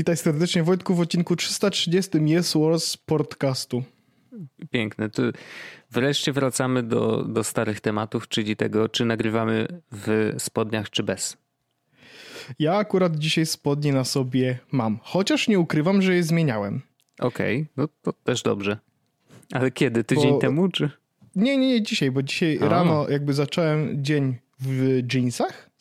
Witaj serdecznie Wojtku w odcinku 330 Yes Wars podcastu. Piękne. Tu wreszcie wracamy do, do starych tematów, czyli tego, czy nagrywamy w spodniach, czy bez. Ja akurat dzisiaj spodnie na sobie mam, chociaż nie ukrywam, że je zmieniałem. Okej, okay, no to też dobrze. Ale kiedy? Tydzień bo... temu, czy? Nie, nie, nie dzisiaj, bo dzisiaj rano jakby zacząłem dzień w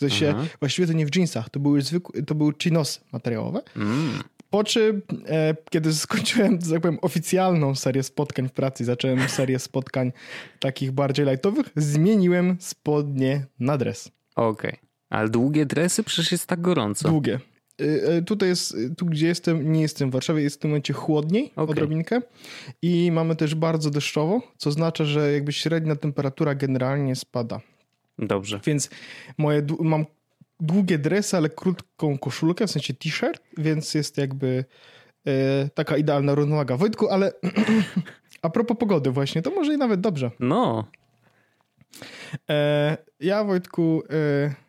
jeansach. W sensie, właściwie to nie w jeansach, to były, zwykłe, to były chinosy materiałowe. Mm. Po czym, e, kiedy skończyłem, tak powiem, oficjalną serię spotkań w pracy, zacząłem serię spotkań takich bardziej lightowych, zmieniłem spodnie na dres. Okej. Okay. Ale długie dresy? Przecież jest tak gorąco. Długie. E, e, tutaj jest, tu gdzie jestem, nie jestem w Warszawie, jest w tym momencie chłodniej okay. odrobinkę i mamy też bardzo deszczowo, co oznacza, że jakby średnia temperatura generalnie spada. Dobrze. Więc moje, mam długie dresy, ale krótką koszulkę, w sensie t-shirt, więc jest jakby e, taka idealna równowaga. Wojtku, ale a propos pogody właśnie, to może i nawet dobrze. No. E, ja Wojtku... E,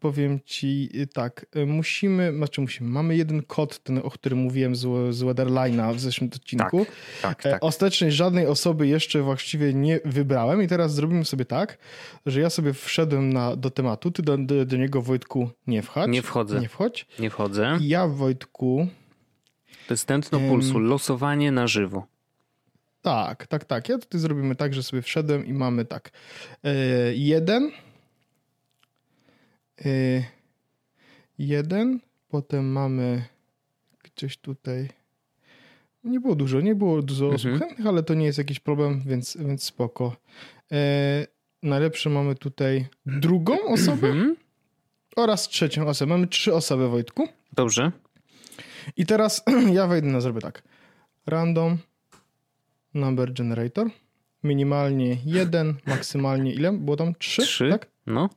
powiem ci y, tak, y, musimy, znaczy musimy, mamy jeden kod, ten, o którym mówiłem z, z Weatherline'a w zeszłym odcinku. Tak, tak, tak. Ostatecznie żadnej osoby jeszcze właściwie nie wybrałem i teraz zrobimy sobie tak, że ja sobie wszedłem na, do tematu, ty do, do, do niego Wojtku nie wchodź. Nie wchodzę. Nie wchodź. Nie wchodzę. I ja Wojtku... To jest tętno pulsu, losowanie na żywo. Tak, tak, tak. Ja tutaj zrobimy tak, że sobie wszedłem i mamy tak. Yy, jeden jeden, potem mamy gdzieś tutaj. Nie było dużo, nie było dużo osób mhm. chętnych, ale to nie jest jakiś problem, więc, więc spoko. E, najlepsze mamy tutaj drugą osobę mhm. oraz trzecią osobę. Mamy trzy osoby, Wojtku. Dobrze. I teraz ja wejdę na zrobię tak. Random number generator. Minimalnie jeden, maksymalnie ile? Było tam trzy? Trzy, tak? No.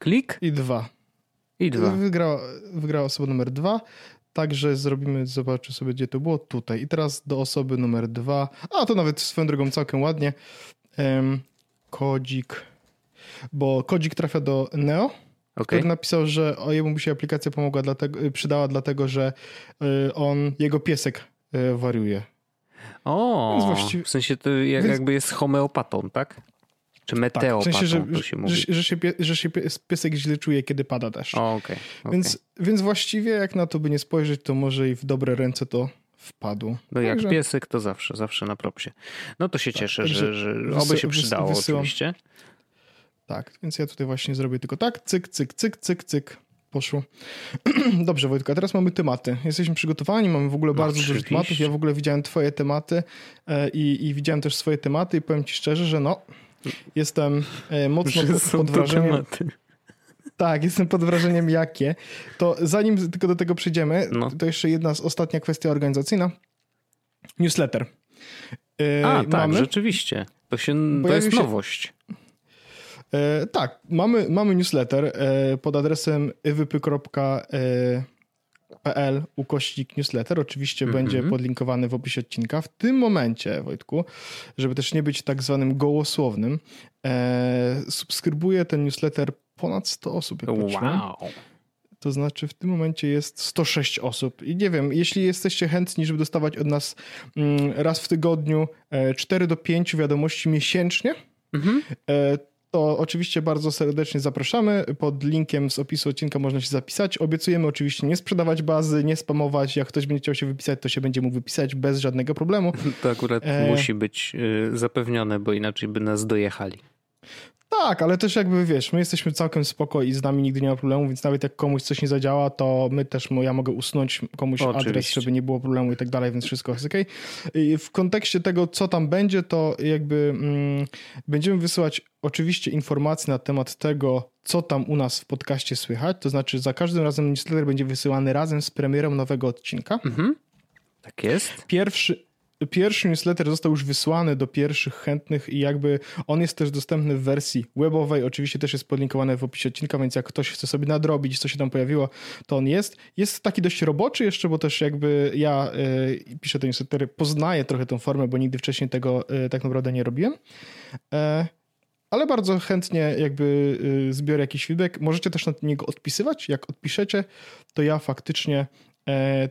Klik? I dwa. I dwa. Wygrała, wygrała osoba numer dwa. Także zrobimy, zobaczę sobie, gdzie to było. Tutaj. I teraz do osoby numer dwa. A, to nawet swoją drogą całkiem ładnie. Um, kodzik. Bo kodzik trafia do Neo, okay. który napisał, że jemu się aplikacja pomogła, dlatego, przydała, dlatego że y, on, jego piesek y, wariuje. O, właściwie... w sensie to jak, Więc... jakby jest homeopatą, tak? Czy meteopatą tak, w sensie, że, to się mówi. Że, że, się, że się piesek źle czuje, kiedy pada deszcz. O, okay, okay. Więc, więc właściwie jak na to by nie spojrzeć, to może i w dobre ręce to wpadł. No jak piesek, to zawsze, zawsze na propsie. No to się tak, cieszę, że, że oby się przydało wysyłam. oczywiście. Tak, więc ja tutaj właśnie zrobię tylko tak, cyk, cyk, cyk, cyk, cyk. Poszło. Dobrze, Wojtka, teraz mamy tematy. Jesteśmy przygotowani, mamy w ogóle no, bardzo dużo tematów. Ja w ogóle widziałem twoje tematy e, i, i widziałem też swoje tematy i powiem ci szczerze, że no, Jestem e, mocno pod, pod wrażeniem. Tak, jestem pod wrażeniem jakie. To zanim tylko do tego przejdziemy, no. to jeszcze jedna z ostatnia kwestia organizacyjna. Newsletter. E, A, tak, mamy, rzeczywiście. To, się, to jest nowość. E, tak, mamy, mamy newsletter pod adresem ewypy.pl pl ukośnik newsletter. Oczywiście mm -hmm. będzie podlinkowany w opisie odcinka. W tym momencie, Wojtku, żeby też nie być tak zwanym gołosłownym, e, subskrybuje ten newsletter ponad 100 osób. Jak wow. To znaczy w tym momencie jest 106 osób. I nie wiem, jeśli jesteście chętni, żeby dostawać od nas mm, raz w tygodniu 4 e, do 5 wiadomości miesięcznie, mm -hmm to oczywiście bardzo serdecznie zapraszamy. Pod linkiem z opisu odcinka można się zapisać. Obiecujemy oczywiście nie sprzedawać bazy, nie spamować. Jak ktoś będzie chciał się wypisać, to się będzie mógł wypisać bez żadnego problemu. To akurat e... musi być y, zapewnione, bo inaczej by nas dojechali. Tak, ale też jakby wiesz, my jesteśmy całkiem spoko i z nami nigdy nie ma problemu, więc nawet jak komuś coś nie zadziała, to my też, ja mogę usunąć komuś Oczywiście. adres, żeby nie było problemu i tak dalej, więc wszystko jest ok. I w kontekście tego, co tam będzie, to jakby mm, będziemy wysyłać oczywiście informacje na temat tego, co tam u nas w podcaście słychać, to znaczy za każdym razem newsletter będzie wysyłany razem z premierą nowego odcinka. Mhm. Tak jest. Pierwszy, Pierwszy newsletter został już wysłany do pierwszych chętnych i jakby on jest też dostępny w wersji webowej. Oczywiście też jest podlinkowany w opisie odcinka, więc jak ktoś chce sobie nadrobić, co się tam pojawiło, to on jest. Jest taki dość roboczy jeszcze, bo też jakby ja y, piszę te newslettery, poznaję trochę tą formę, bo nigdy wcześniej tego y, tak naprawdę nie robiłem. E, ale bardzo chętnie jakby y, zbiorę jakiś feedback. Możecie też na niego odpisywać. Jak odpiszecie, to ja faktycznie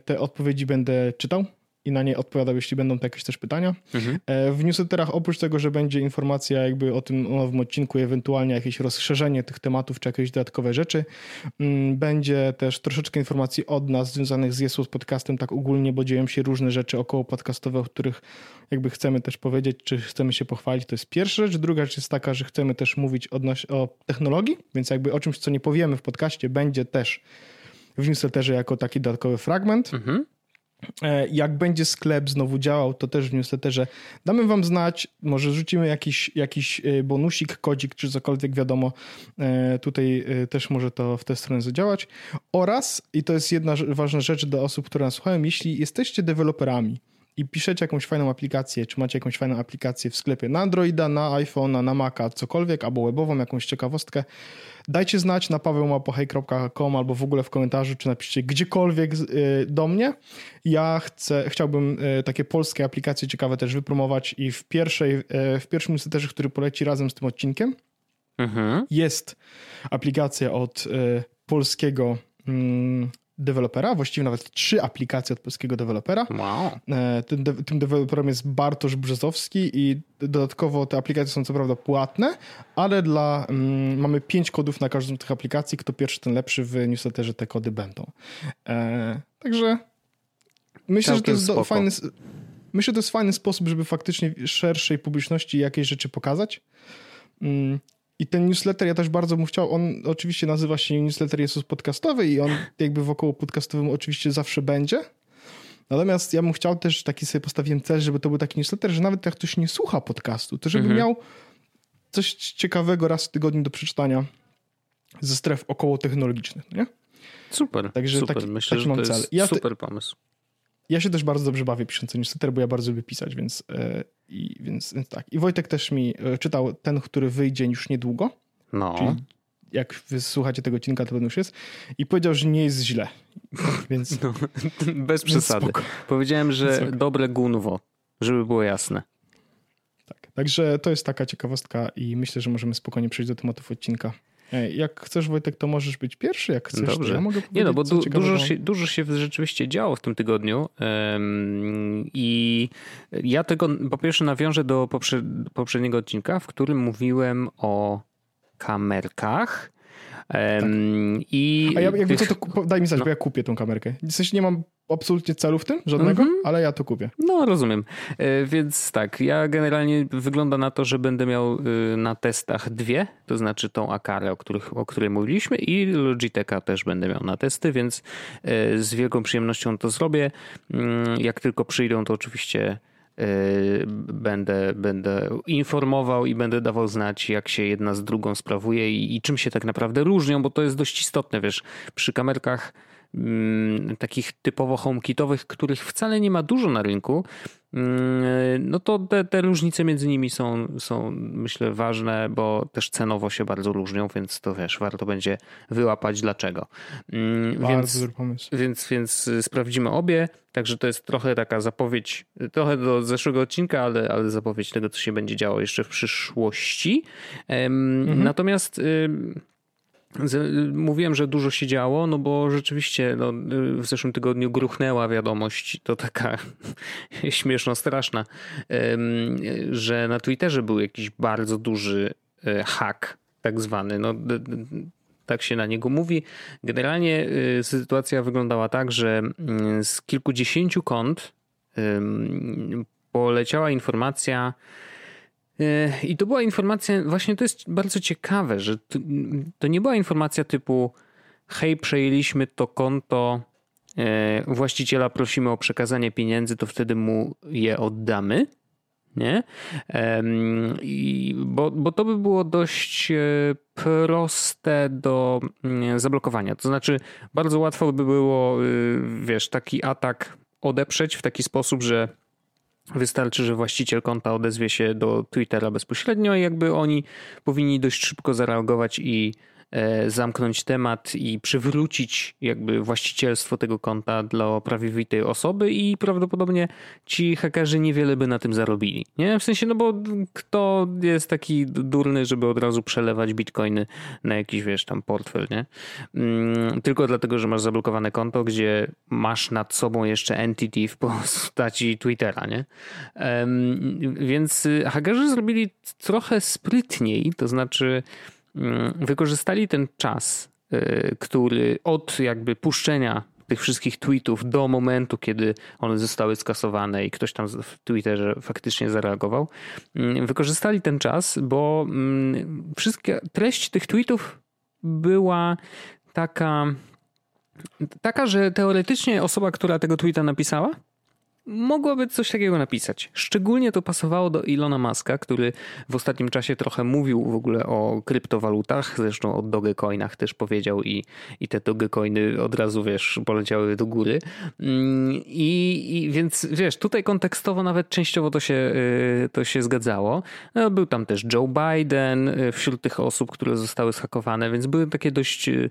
te odpowiedzi będę czytał i na nie odpowiadał, jeśli będą to jakieś też pytania. Mhm. E, w newsletterach oprócz tego, że będzie informacja jakby o tym nowym odcinku ewentualnie jakieś rozszerzenie tych tematów czy jakieś dodatkowe rzeczy, mm, będzie też troszeczkę informacji od nas związanych z Jesus podcastem tak ogólnie, bo dzieją się różne rzeczy około podcastowe, o których jakby chcemy też powiedzieć, czy chcemy się pochwalić. To jest pierwsza rzecz. Druga rzecz jest taka, że chcemy też mówić odnoś- o technologii, więc jakby o czymś, co nie powiemy w podcaście, będzie też w newsletterze jako taki dodatkowy fragment. Mhm. E, jak będzie sklep znowu działał, to też w newsletterze damy wam znać, może rzucimy jakiś, jakiś e, bonusik, kodzik czy cokolwiek, wiadomo, e, tutaj też może to w tę stronę zadziałać. Oraz, i to jest jedna ważna rzecz dla osób, które nas słuchają, jeśli jesteście deweloperami, i piszecie jakąś fajną aplikację, czy macie jakąś fajną aplikację w sklepie na Androida, na iPhone'a, na Maca, cokolwiek, albo webową, jakąś ciekawostkę, dajcie znać na pawełmapohej.com albo w ogóle w komentarzu, czy napiszcie gdziekolwiek y, do mnie. Ja chcę, chciałbym y, takie polskie aplikacje ciekawe też wypromować i w, pierwszej, y, w pierwszym newsletterze, który poleci razem z tym odcinkiem, mhm. jest aplikacja od polskiego mm, dewelopera, właściwie nawet trzy aplikacje od polskiego dewelopera. Wow. E, tym, de tym deweloperem jest Bartosz Brzezowski i dodatkowo te aplikacje są co prawda płatne, ale dla, mm, mamy pięć kodów na każdą z tych aplikacji. Kto pierwszy, ten lepszy. W newsletterze te kody będą. E, także myślę, że to jest fajny... Myślę, że to jest fajny sposób, żeby faktycznie szerszej publiczności jakieś rzeczy pokazać. Mm, i ten newsletter ja też bardzo bym chciał, on oczywiście nazywa się newsletter Jesus podcastowy i on jakby wokoło podcastowym oczywiście zawsze będzie. Natomiast ja bym chciał też, taki sobie postawiłem cel, żeby to był taki newsletter, że nawet jak ktoś nie słucha podcastu, to żeby mhm. miał coś ciekawego raz w tygodniu do przeczytania ze stref około technologicznych, nie? Super, Także super. Taki, Myślę, taki że to jest ja super pomysł. Ja się też bardzo dobrze bawię pisząc newsletter, bo ja bardzo lubię pisać, więc, yy, i, więc, więc tak. I Wojtek też mi yy, czytał ten, który wyjdzie już niedługo. No. Czyli jak wysłuchacie tego odcinka, to już jest. I powiedział, że nie jest źle. Więc. No, bez przesady. Spoko. Powiedziałem, że dobre gunwo, żeby było jasne. Tak. Także to jest taka ciekawostka i myślę, że możemy spokojnie przejść do tematów odcinka. Jak chcesz, Wojtek, to możesz być pierwszy, jak chcesz. Dobrze. Ja mogę Nie no, bo du dużo, się, dużo się rzeczywiście działo w tym tygodniu i ja tego po pierwsze nawiążę do poprze poprzedniego odcinka, w którym mówiłem o kamerkach. Tak. I A ja, jakby tych... co, to daj mi znać, no. bo ja kupię tą kamerkę. W sensie nie mam absolutnie celu w tym, żadnego, mm -hmm. ale ja to kupię. No, rozumiem. E, więc tak, ja generalnie wygląda na to, że będę miał y, na testach dwie, to znaczy tą Akarę, o, których, o której mówiliśmy i Logitecha też będę miał na testy, więc e, z wielką przyjemnością to zrobię. Mm, jak tylko przyjdą, to oczywiście będę, będę informował i będę dawał znać, jak się jedna z drugą sprawuje i, i czym się tak naprawdę różnią, bo to jest dość istotne, wiesz, przy kamerkach takich typowo homekitowych, których wcale nie ma dużo na rynku, mm, no to te, te różnice między nimi są, są myślę ważne, bo też cenowo się bardzo różnią, więc to wiesz, warto będzie wyłapać dlaczego. Mm, bardzo więc, dobry pomysł. Więc, więc sprawdzimy obie, także to jest trochę taka zapowiedź, trochę do zeszłego odcinka, ale, ale zapowiedź tego, co się będzie działo jeszcze w przyszłości. Mhm. Natomiast Mówiłem, że dużo się działo, no bo rzeczywiście no, w zeszłym tygodniu gruchnęła wiadomość, to taka śmieszno straszna, że na Twitterze był jakiś bardzo duży e, hack, tak zwany. No, tak się na niego mówi. Generalnie sytuacja wyglądała tak, że mm, z kilkudziesięciu kont poleciała informacja, I to była informacja, właśnie to jest bardzo ciekawe, że to nie była informacja typu hej, przejęliśmy to konto, e, właściciela prosimy o przekazanie pieniędzy, to wtedy mu je oddamy. Nie? I, bo, bo to by było dość e, proste do mm, zablokowania. To znaczy, bardzo łatwo by było, wiesz, taki atak odeprzeć w taki sposób, że Wystarczy, że właściciel konta odezwie się do Twittera bezpośrednio i jakby oni powinni dość szybko zareagować i zamknąć temat i przywrócić jakby właścicielstwo tego konta dla prawowitej osoby i prawdopodobnie ci hakerzy niewiele by na tym zarobili. Nie? W sensie, no bo kto jest taki durny, żeby od razu przelewać bitcoiny na jakiś, wiesz, tam portfel, nie? Mm, tylko dlatego, że masz zablokowane konto, gdzie masz nad sobą jeszcze entity w postaci Twittera, nie? Więc hakerzy zrobili trochę sprytniej, to znaczy wykorzystali ten czas, y, który od jakby puszczenia tych wszystkich tweetów do momentu, kiedy one zostały skasowane i ktoś tam w Twitterze faktycznie zareagował, mm, wykorzystali ten czas, bo mm, wszystkie treść tych tweetów była taka taka, że teoretycznie osoba, która tego tweeta napisała, mogłaby coś takiego napisać. Szczególnie to pasowało do Ilona Maska, który w ostatnim czasie trochę mówił w ogóle o kryptowalutach, zresztą o Dogecoinach też powiedział i, i te Dogecoiny od razu, wiesz, poleciały do góry. Mm, I, I, więc, wiesz, tutaj kontekstowo nawet częściowo to się, y, to się zgadzało. No, był tam też Joe Biden y, wśród tych osób, które zostały schakowane, więc były takie dość y,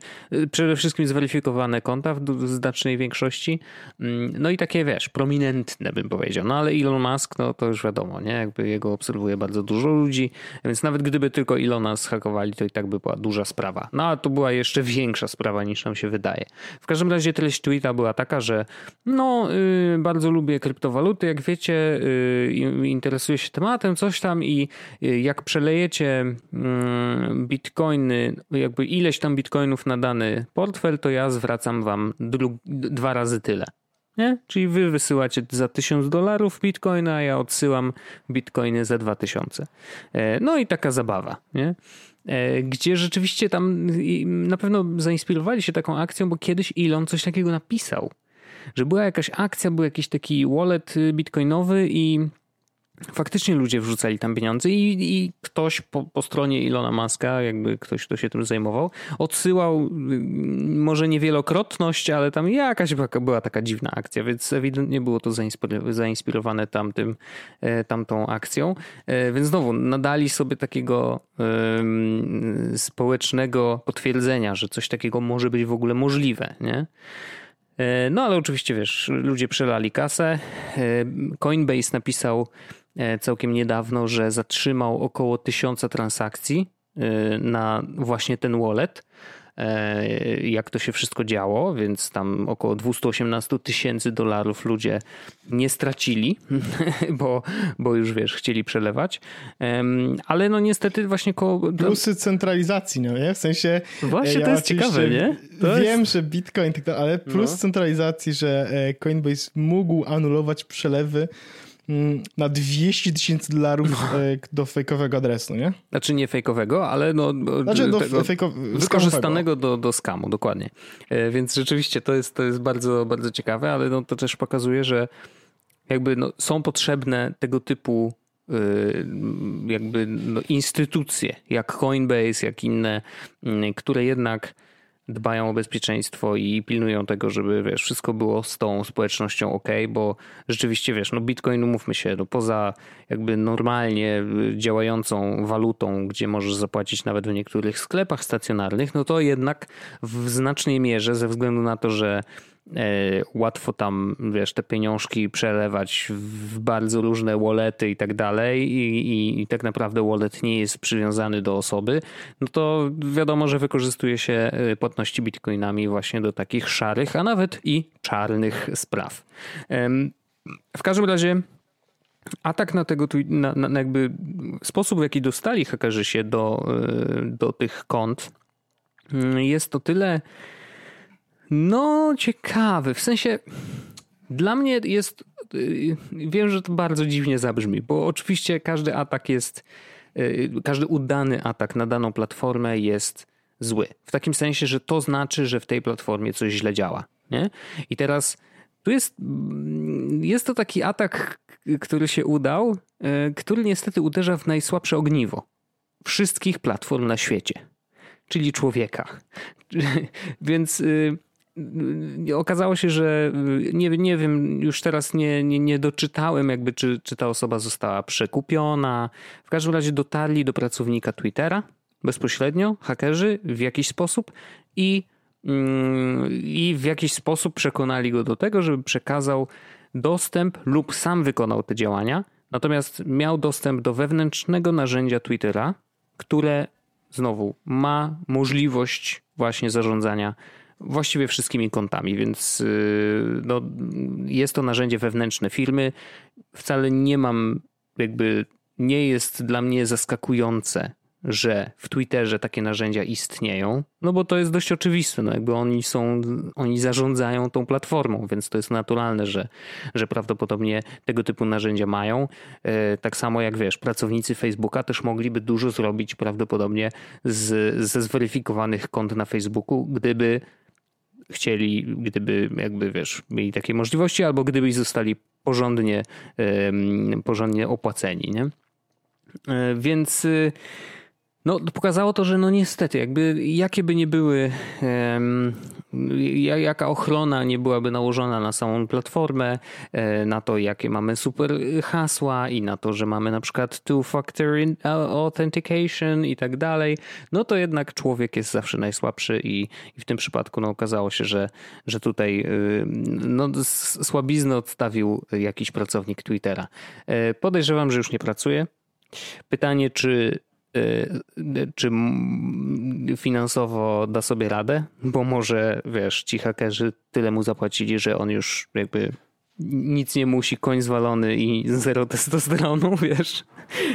przede wszystkim zweryfikowane konta w znacznej większości. Mm, no i takie, wiesz, prominentne bym powiedział. No ale Elon Musk, no to już wiadomo, nie? Jakby jego obserwuje bardzo dużo ludzi, więc nawet gdyby tylko Elona zhakowali, to i tak by była duża sprawa. No a to była jeszcze większa sprawa niż nam się wydaje. W każdym razie treść tweeta była taka, że no yy, bardzo lubię kryptowaluty, jak wiecie, yy, interesuję się tematem, coś tam i yy, jak przelejecie mm, bitcoiny, jakby ileś tam bitcoinów na dany portfel, to ja zwracam wam dwa razy tyle. Nie? Czyli wy wysyłacie za 1000 dolarów bitcoina, a ja odsyłam bitcoiny za 2000. E, no i taka zabawa, nie? E, gdzie rzeczywiście tam na pewno zainspirowali się taką akcją, bo kiedyś Elon coś takiego napisał, że była jakaś akcja, był jakiś taki wallet bitcoinowy i faktycznie ludzie wrzucali tam pieniądze i, i ktoś po, po, stronie Ilona Maska, jakby ktoś, kto się tym zajmował, odsyłał y, może nie wielokrotność, ale tam jakaś była, taka dziwna akcja, więc ewidentnie było to zainspirowane tamtym, e, tamtą akcją. E, więc znowu nadali sobie takiego um, społecznego potwierdzenia, że coś takiego może być w ogóle możliwe, nie? E, no ale oczywiście wiesz, ludzie przelali kasę. Coinbase napisał całkiem niedawno, że zatrzymał około tysiąca transakcji e, na właśnie ten wallet e, jak to się wszystko działo, więc tam około 218 tysięcy dolarów ludzie nie stracili, bo, bo już wiesz, chcieli przelewać. Ale no niestety właśnie koło... Plusy centralizacji, no nie? W sensie... Właśnie ja to jest ciekawe, nie? To wiem, jest... że Bitcoin, tak ale plus no. centralizacji, że Coinbase mógł anulować przelewy na 200 tysięcy dolarów e, do fejkowego adresu, nie? Znaczy nie fejkowego, ale no, znaczy do tego fejko... wykorzystanego do, do skamu, dokładnie. E, więc rzeczywiście to jest, to jest bardzo, bardzo ciekawe, ale no, to też pokazuje, że jakby no, są potrzebne tego typu e, jakby no, instytucje, jak Coinbase, jak inne, mm, które jednak dbają o bezpieczeństwo i pilnują tego, żeby wiesz, wszystko było z tą społecznością ok, bo rzeczywiście wiesz, no Bitcoin, umówmy się, no poza jakby normalnie działającą walutą, gdzie możesz zapłacić nawet w niektórych sklepach stacjonarnych, no to jednak w znacznej mierze ze względu na to, że łatwo tam, wiesz, te pieniążki przelewać w bardzo różne wallety i tak dalej i, i, tak naprawdę wallet nie jest przywiązany do osoby, no to wiadomo, że wykorzystuje się e, płatności bitcoinami właśnie do takich szarych, a nawet i czarnych spraw. W każdym razie atak na tego, na, na jakby sposób, w jaki dostali hakerzy się do, e, do tych kont mm, jest to tyle no, ciekawy. W sensie dla mnie jest. Y, wiem, że to bardzo dziwnie zabrzmi, bo oczywiście każdy atak jest. Y, każdy udany atak na daną platformę jest zły. W takim sensie, że to znaczy, że w tej platformie coś źle działa. Nie? I teraz tu jest, jest to taki atak, który się udał, y, który niestety uderza w najsłabsze ogniwo wszystkich platform na świecie, czyli człowieka. Więc okazało się, że nie, nie wiem, już teraz nie, nie, nie doczytałem, jakby czy, czy ta osoba została przekupiona. W każdym razie dotarli do pracownika Twittera bezpośrednio, hakerzy w jakiś sposób i, mm, i w jakiś sposób przekonali go do tego, żeby przekazał dostęp lub sam wykonał te działania, natomiast miał dostęp do wewnętrznego narzędzia Twittera, które znowu ma możliwość właśnie zarządzania właściwie wszystkimi kontami, więc y, no, jest to narzędzie wewnętrzne firmy. Wcale nie mam, jakby nie jest dla mnie zaskakujące, że w Twitterze takie narzędzia istnieją, no bo to jest dość oczywiste, no jakby oni są, oni zarządzają tą platformą, więc to jest naturalne, że, że prawdopodobnie tego typu narzędzia mają. E, tak samo jak wiesz, pracownicy Facebooka też mogliby dużo zrobić prawdopodobnie z, ze zweryfikowanych kont na Facebooku, gdyby chcieli, gdyby jakby wiesz, mieli takie możliwości, albo gdyby zostali porządnie, porządnie opłaceni, nie? E, więc y, no, pokazało to, że no niestety, jakby jakie by nie były, jaka ochrona nie byłaby nałożona na samą platformę, e, na to, jakie mamy super hasła i na to, że mamy na przykład two-factor authentication i tak dalej, no to jednak człowiek jest zawsze najsłabszy i, i w tym przypadku no, okazało się, że, że tutaj y, no, słabiznę odstawił jakiś pracownik Twittera. E, podejrzewam, że już nie pracuje. Pytanie, czy czy finansowo da sobie radę, bo może, wiesz, ci hakerzy tyle mu zapłacili, że on już jakby nic nie musi, koń zwalony i zero testosteronu, wiesz.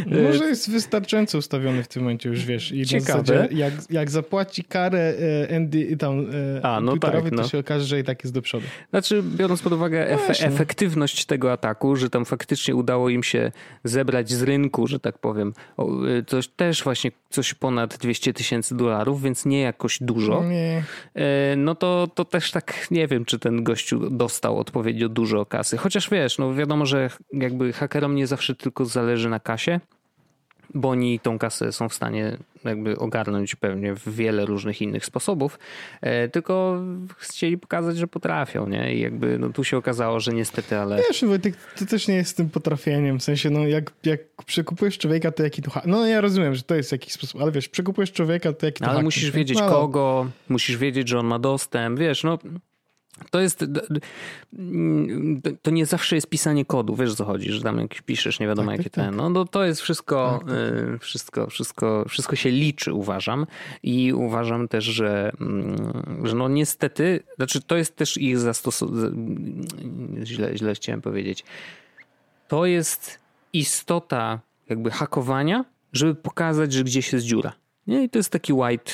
Może jest wystarczająco ustawiony w tym momencie już, wiesz. I Ciekawe. jak, jak zapłaci karę e, Andy tam e, A, no tak, no. to się okaże, że i tak jest do przodu. Znaczy, biorąc pod uwagę efe no. efektywność tego ataku, że tam faktycznie udało im się zebrać z rynku, że tak powiem, coś też właśnie coś ponad 200 tysięcy dolarów, więc nie jakoś dużo. Nie. No to, to też tak nie wiem, czy ten gościu dostał odpowiednio dużo kasy. Chociaż wiesz, no wiadomo, że jakby hakerom nie zawsze tylko zależy na kasie, bo oni tą kasę są w stanie jakby ogarnąć pewnie w wiele różnych innych sposobów, e, tylko chcieli pokazać, że potrafią, nie? I jakby no tu się okazało, że niestety, ale... Wiesz, Wojtek, to też nie jest tym potrafieniem, w sensie, no jak, jak przekupujesz człowieka, to jaki to... No ja rozumiem, że to jest jakiś sposób, ale wiesz, przekupujesz człowieka, to jaki to Ale musisz wiedzieć no, kogo, musisz wiedzieć, że on ma dostęp, wiesz, no to jest. To nie zawsze jest pisanie kodu, wiesz co chodzi, że tam jak piszesz, nie wiadomo tak, jakie tak, ten. Tak. No to jest wszystko, tak, tak. Y, wszystko, wszystko, wszystko się liczy, uważam. I uważam też, że, mm, że no niestety, znaczy to jest też ich zastosowanie. Źle, źle chciałem powiedzieć. To jest istota jakby hakowania, żeby pokazać, że gdzieś jest dziura. Nie? I to jest taki white,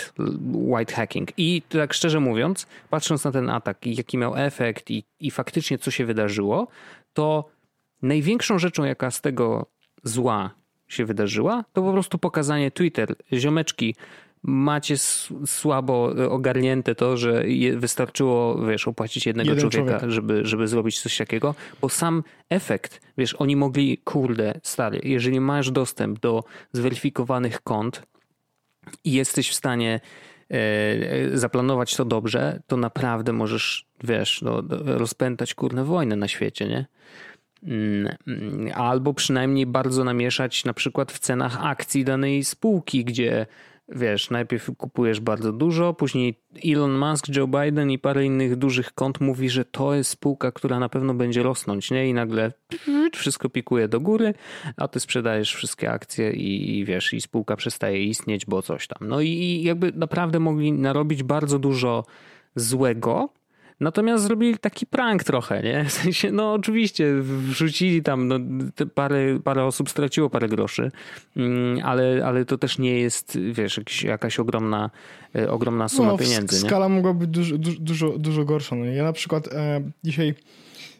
white hacking. I tak szczerze mówiąc, patrząc na ten atak i jaki miał efekt i, i faktycznie co się wydarzyło, to największą rzeczą, jaka z tego zła się wydarzyła, to po prostu pokazanie Twitter, ziomeczki, macie słabo ogarnięte to, że wystarczyło, wiesz, opłacić jednego Jeden człowieka, człowiek. żeby, żeby zrobić coś takiego, bo sam efekt, wiesz, oni mogli, kurde, stary, jeżeli masz dostęp do zweryfikowanych kont, i jesteś w stanie e, zaplanować to dobrze, to naprawdę możesz, wiesz, no, rozpętać kurne wojnę na świecie, nie? Mm, albo przynajmniej bardzo namieszać na przykład w cenach akcji danej spółki, gdzie wiesz, najpierw kupujesz bardzo dużo, później Elon Musk, Joe Biden i parę innych dużych kont mówi, że to jest spółka, która na pewno będzie rosnąć, nie? I nagle wszystko pikuje do góry, a ty sprzedajesz wszystkie akcje i, i wiesz, i spółka przestaje istnieć, bo coś tam. No i jakby naprawdę mogli narobić bardzo dużo złego, Natomiast zrobili taki prank trochę, nie? W sensie, no oczywiście wrzucili tam, no, parę, parę osób straciło parę groszy, mm, ale, ale to też nie jest, wiesz, jakiś, jakaś ogromna, e, ogromna suma no, pieniędzy. Skala nie? mogła być dużo, dużo, dużo gorsza. No. Ja na przykład e, dzisiaj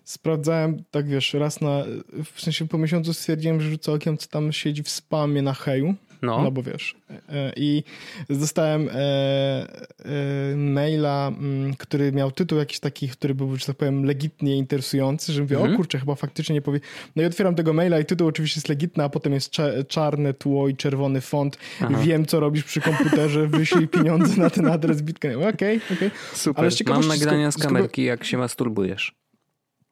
sprawdzałem, tak wiesz, raz na, w sensie po miesiącu stwierdziłem, że rzucę okiem, co tam siedzi w spamie na heju. No. no bo wiesz. E, I dostałem e, e, maila, mm, który miał tytuł jakiś taki, który był, że tak powiem, legitnie interesujący, że mówię, mhm. o kurczę, chyba faktycznie nie powie. No i otwieram tego maila i tytuł oczywiście jest legitny, a potem jest czarne tło i czerwony font. Aha. Wiem, co robisz przy komputerze, wyślij pieniądze na ten adres Bitcoin. Okej, okay, okej. Okay. Super. Mam nagrania z kamerki, jak się masturbujesz.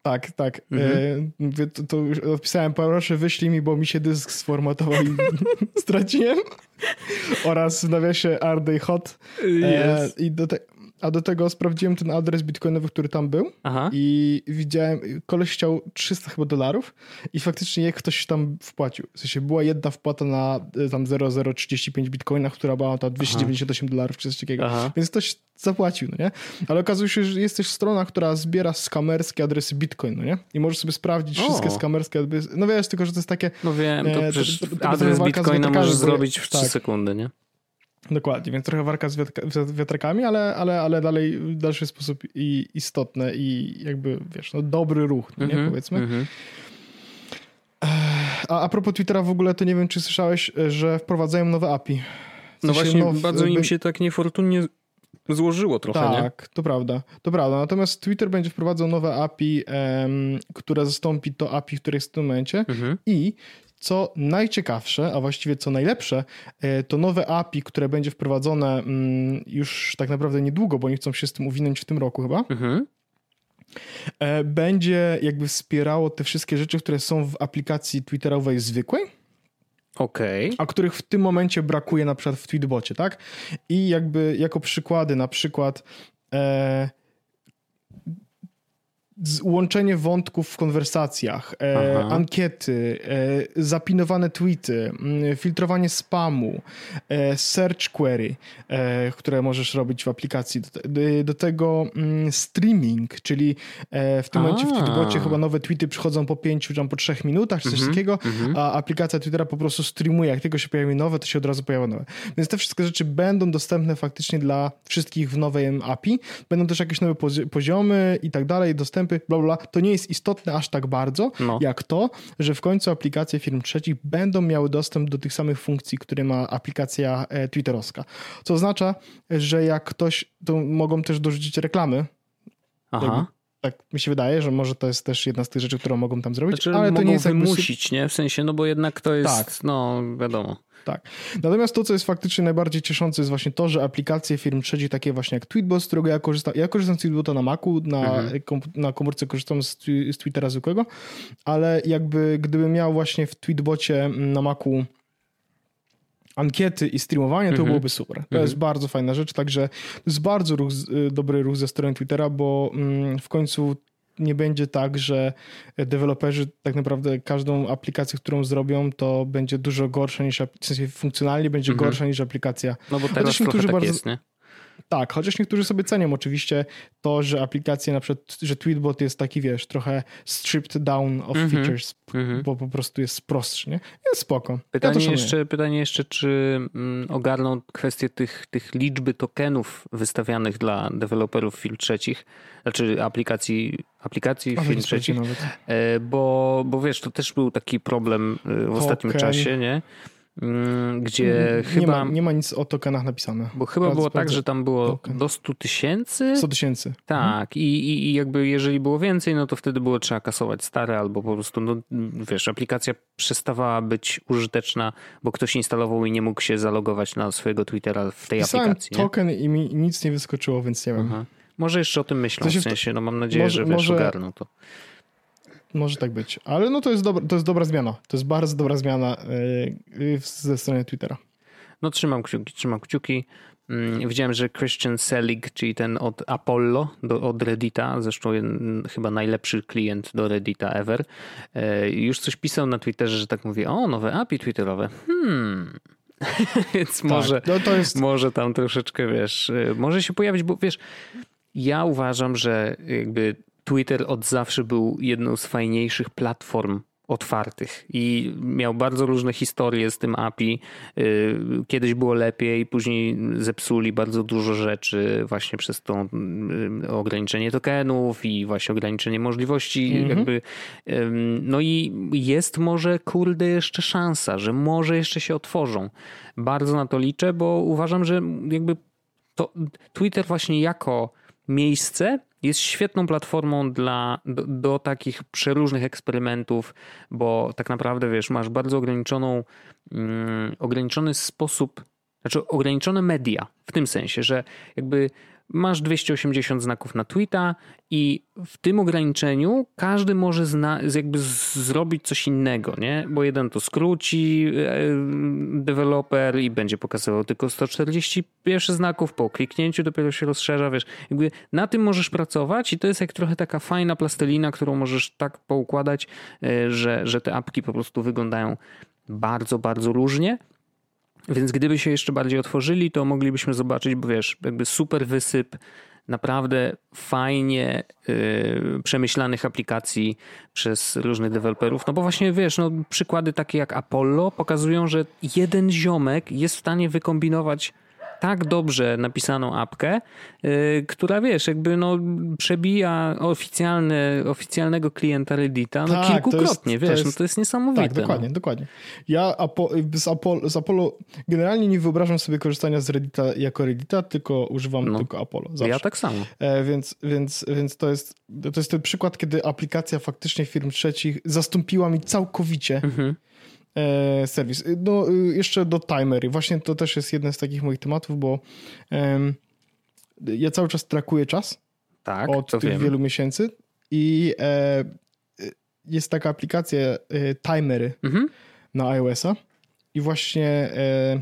Tak, tak. Mhm. E, to, to już opisałem, proszę wyślij mi, bo mi się dysk sformatował i straciłem. Oraz w nawiasie Are They Hot. E, I do te, a do tego sprawdziłem ten adres bitcoinowy, który tam był Aha. i widziałem, koleś chciał 300 chyba dolarów i faktycznie jak ktoś tam wpłacił. W sensie była jedna wpłata na e, tam 0,035 bitcoina, która była tam 298 Aha. dolarów czy coś takiego. Aha. Więc ktoś zapłacił, no nie? Ale okazuje się, że jest też strona, która zbiera skamerskie adresy bitcoin, no nie? I możesz sobie sprawdzić o. wszystkie skamerskie adresy. No wiesz, tylko że to jest takie... No wiem, to e, przecież to, to, to adres bitcoina możesz zrobić w 3 tak. sekundy, nie? Dokładnie, więc trochę warka z, wiatrakami, ale, ale, ale dalej w dalszy sposób i, istotne i jakby, wiesz, no dobry ruch, -hmm, nie mhm, powiedzmy. Mm -hmm. A, a propos Twittera w ogóle, to nie wiem, czy słyszałeś, że wprowadzają nowe API. W no no właśnie, bardzo im się tak niefortunnie złożyło trochę, tak, nie? Tak, to prawda, to prawda. Natomiast Twitter będzie wprowadzał nowe API, um, które zastąpi to API, które jest w tym momencie mhm. i co najciekawsze, a właściwie co najlepsze, e, to nowe API, które będzie wprowadzone mm, już tak naprawdę niedługo, bo oni chcą się z tym uwinąć w tym roku chyba. Mhm. E, będzie jakby wspierało te wszystkie rzeczy, które są w aplikacji Twitterowej zwykłej. Okay. A których w tym momencie brakuje na przykład w Tweetbocie, tak? I jakby jako przykłady, na przykład e, łączenie wątków w konwersacjach, e, ankiety, e, zapinowane tweety, mm, filtrowanie spamu, e, search query, e, które możesz robić w aplikacji. Do, do tego mm, streaming, czyli e, w tym a. momencie w Twitterbocie chyba nowe tweety przychodzą po pięciu, czy po trzech minutach, czy coś -hmm, takiego, -hmm. a aplikacja Twittera po prostu streamuje. Jak tylko się pojawi nowe, to się od razu pojawia nowe. Więc te wszystkie rzeczy będą dostępne faktycznie dla wszystkich w nowej API. Będą też jakieś nowe poziomy i tak dalej, dostępne bla, bla, to nie jest istotne aż tak bardzo, no. jak to, że w końcu aplikacje firm trzecich będą miały dostęp do tych samych funkcji, które ma aplikacja e, twitterowska. Co oznacza, że jak ktoś, to mogą też dorzucić reklamy. Aha. Tak mi się wydaje, że może to jest też jedna z tych rzeczy, którą mogą tam zrobić, znaczy, ale to nie jest wymusić, jakby... nie? W sensie, no bo jednak to jest, tak. no wiadomo. Tak. Natomiast to, co jest faktycznie najbardziej cieszące, jest właśnie to, że aplikacje firm trzecich, takie właśnie jak Tweetbot, z którego ja korzystam, ja korzystam z Tweetbota na Macu, na, mhm. kom, na komórce korzystam z, z Twittera zwykłego, ale jakby gdybym miał właśnie w Tweetbocie na Macu ankiety i streamowanie, to mhm. byłoby super. To mhm. jest bardzo fajna rzecz, także to jest bardzo ruch, y, dobry ruch ze strony Twittera, bo mm, w końcu nie będzie tak, że deweloperzy tak naprawdę każdą aplikację, którą zrobią, to będzie dużo gorsza niż, w sensie funkcjonalnie będzie mhm. gorsza niż aplikacja. No bo teraz trochę tak bardzo, jest, nie? Tak, chociaż niektórzy sobie cenią oczywiście to, że aplikacje na przykład, że Tweetbot jest taki, wiesz, trochę stripped down of mm -hmm. features, mm -hmm. bo po prostu jest prostszy, nie? Jest spoko. Pytanie, ja jeszcze, pytanie jeszcze, czy mm, ogarną kwestię tych, tych liczby tokenów wystawianych dla deweloperów firm trzecich, znaczy aplikacji, aplikacji firm trzecich, e, bo, bo wiesz, to też był taki problem e, w Token. ostatnim czasie, nie? Mm, gdzie nie chyba... Ma, nie ma nic o tokenach napisane. Bo chyba było tak, że tam było token. do 100 tysięcy. 100 tysięcy. Tak mhm. I, i, i jakby jeżeli było więcej, no to wtedy było trzeba kasować stare albo po prostu, no wiesz, aplikacja przestawała być użyteczna, bo ktoś instalował i nie mógł się zalogować na swojego Twittera w tej Pisałem aplikacji. token nie? i mi nic nie wyskoczyło, więc nie wiem. Aha. Może jeszcze o tym myślą, w sensie, no mam nadzieję, może, że wiesz, może... ogarną to. Może tak być. Ale no to jest, dobra, to jest dobra zmiana. To jest bardzo dobra zmiana yy, ze strony Twittera. No trzymam kciuki, trzymam kciuki. Mm, widziałem, że Christian Selig, czyli ten od Apollo, do, od Reddita, zresztą jeden, chyba najlepszy klient do Reddita ever, yy, już coś pisał na Twitterze, że tak mówi, o, nowe API twitterowe. Hmm... Więc tak, może, no to jest... może tam troszeczkę, wiesz, może się pojawić, bo wiesz, ja uważam, że jakby Twitter od zawsze był jedną z fajniejszych platform otwartych i miał bardzo różne historie z tym API. Y, kiedyś było lepiej, później zepsuli bardzo dużo rzeczy właśnie przez to y, ograniczenie tokenów i właśnie ograniczenie możliwości mm -hmm. jakby. No i jest może kurde jeszcze szansa, że może jeszcze się otworzą. Bardzo na to liczę, bo uważam, że jakby to Twitter właśnie jako miejsce jest świetną platformą dla, do, do, takich przeróżnych eksperymentów, bo tak naprawdę wiesz, masz bardzo ograniczoną, mm, ograniczony sposób, znaczy ograniczone media w tym sensie, że jakby masz 280 znaków na tweeta i w tym ograniczeniu każdy może zna, jakby zrobić coś innego, nie? Bo jeden to skróci e, deweloper i będzie pokazywał tylko 141 znaków, po kliknięciu dopiero się rozszerza, wiesz, jakby na tym możesz pracować i to jest jak trochę taka fajna plastelina, którą możesz tak poukładać, e, że, że te apki po prostu wyglądają bardzo, bardzo różnie. Więc gdyby się jeszcze bardziej otworzyli, to moglibyśmy zobaczyć, bo wiesz, jakby super wysyp naprawdę fajnie yy, przemyślanych aplikacji przez różnych deweloperów. No bo właśnie wiesz, no, przykłady takie jak Apollo pokazują, że jeden ziomek jest w stanie wykombinować tak dobrze napisaną apkę, yy, która wiesz, jakby no przebija oficjalne, oficjalnego klienta Reddita no tak, kilkukrotnie, jest, wiesz, to jest, no to jest niesamowite. Tak, dokładnie, no. dokładnie. Ja Apo, z, Apollo, z Apollo generalnie nie wyobrażam sobie korzystania z Reddita jako Reddita, tylko używam no, tylko Apollo. Zawsze. Ja tak samo. E, więc, więc, więc to jest to jest ten przykład, kiedy aplikacja faktycznie firm trzecich zastąpiła mi całkowicie mhm serwis. No, y, jeszcze do timery. Właśnie to też jest jeden z takich moich tematów, bo ja cały czas trakuję czas tak, od tych wielu miesięcy i e, jest taka aplikacja e, Timery mhm. na iOS-a i właśnie e,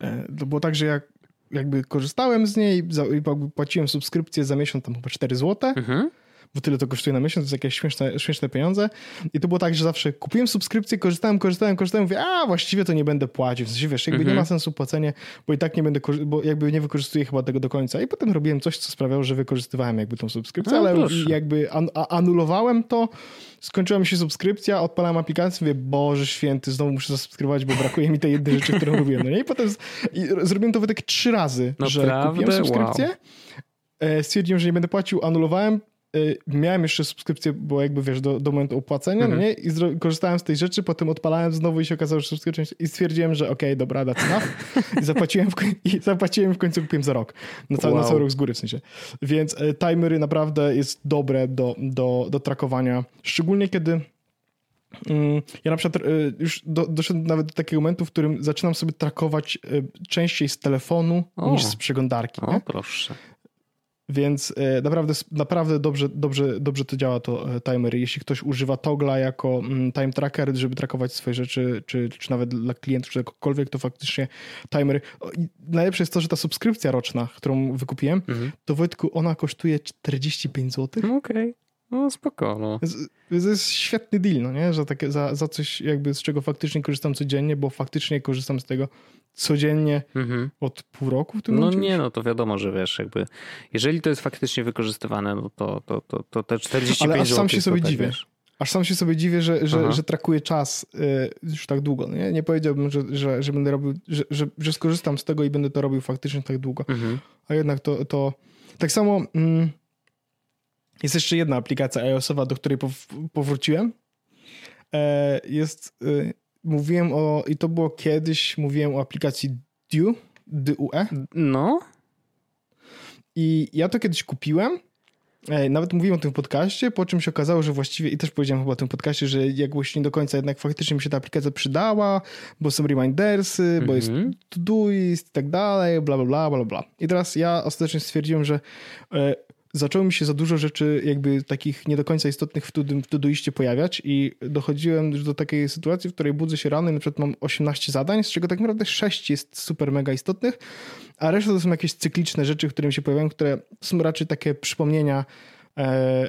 e, to było tak, że jak jakby korzystałem z niej, płaciłem subskrypcję za miesiąc tam chyba 4 zł, mhm bo tyle to kosztuje na miesiąc, to jest jakieś śmieszne, śmieszne pieniądze. I to było tak, że zawsze kupiłem subskrypcję, korzystałem, korzystałem, korzystałem, mówię, a właściwie to nie będę płacił. W sensie, wiesz, jakby nie ma mhm. sensu płacenie, bo i tak nie będę, bo jakby nie wykorzystuję chyba tego do końca. I potem robiłem coś, co sprawiało, że wykorzystywałem jakby tą subskrypcję, no, ale proszę. jakby an anulowałem to, skończyła mi się subskrypcja, odpalałem aplikację, mówię, Boże święty, znowu muszę zasubskrybować, bo brakuje mi tej jednej rzeczy, którą robiłem. No nie? I potem z... I zrobiłem to tak trzy razy, no że kupiłem subskrypcję, wow. E, stwierdziłem, że nie będę płacił, anulowałem, miałem jeszcze subskrypcję, bo jakby wiesz, do, do momentu opłacenia, mm -hmm. no nie? I korzystałem z tej rzeczy, potem odpalałem znowu i się okazało, że subskrypcja i stwierdziłem, że okej, okay, dobra, that's enough. I zapłaciłem, w, i zapłaciłem w końcu kupiłem za rok. Na cały, wow. na cały rok z góry w sensie. Więc e, timery naprawdę jest dobre do, do, do trakowania, szczególnie kiedy mm, ja na przykład e, już do, doszedłem nawet do takiego momentu, w którym zaczynam sobie trakować częściej z telefonu o. niż z przeglądarki. O, nie? proszę. Więc e, naprawdę, naprawdę dobrze, dobrze, dobrze to działa to e, timery. Jeśli ktoś używa Togla jako mm, time tracker, żeby trakować swoje rzeczy, czy, czy nawet dla klientów, czy cokolwiek, to faktycznie timery. Najlepsze jest to, że ta subskrypcja roczna, którą wykupiłem, mhm. to Wojtku, ona kosztuje 45 zł. Okej. Okay. No spoko. No. To jest świetny deal, no nie? Że takie, za, za coś jakby z czego faktycznie korzystam codziennie, bo faktycznie korzystam z tego codziennie mhm. od pół roku w tym No momencie nie, no to wiadomo, że wiesz, jakby jeżeli to jest faktycznie wykorzystywane, no to, to, to, to te 45 Ale aż sam się sobie tak, dziwię. Wiesz. Aż sam się sobie dziwię, że, że, że trakuję czas y, już tak długo. Nie, nie powiedziałbym, że, że, że będę robił, że, że, że skorzystam z tego i będę to robił faktycznie tak długo. Mhm. A jednak to, to tak samo mm, jest jeszcze jedna aplikacja iOS-owa, do której powróciłem. E, jest y, mówiłem o, i to było kiedyś, mówiłem o aplikacji Due, DUE. No. I ja to kiedyś kupiłem. E, nawet mówiłem o tym podcaście, po czym się okazało, że właściwie, i też powiedziałem chyba o tym podcaście, że jakbyś nie do końca jednak faktycznie mi się ta aplikacja przydała, bo są remindersy, mm -hmm. bo jest mhm. Todoist i tak dalej, bla, bla, bla, bla, bla. I teraz ja ostatecznie stwierdziłem, że e, zaczęło mi się za dużo rzeczy jakby takich nie do końca istotnych w, tudum, w Todoiście pojawiać i dochodziłem do takiej sytuacji, w której budzę się rano i na przykład mam 18 zadań, z czego tak naprawdę 6 jest super mega istotnych, a reszta to są jakieś cykliczne rzeczy, które mi się pojawiają, które są raczej takie przypomnienia e,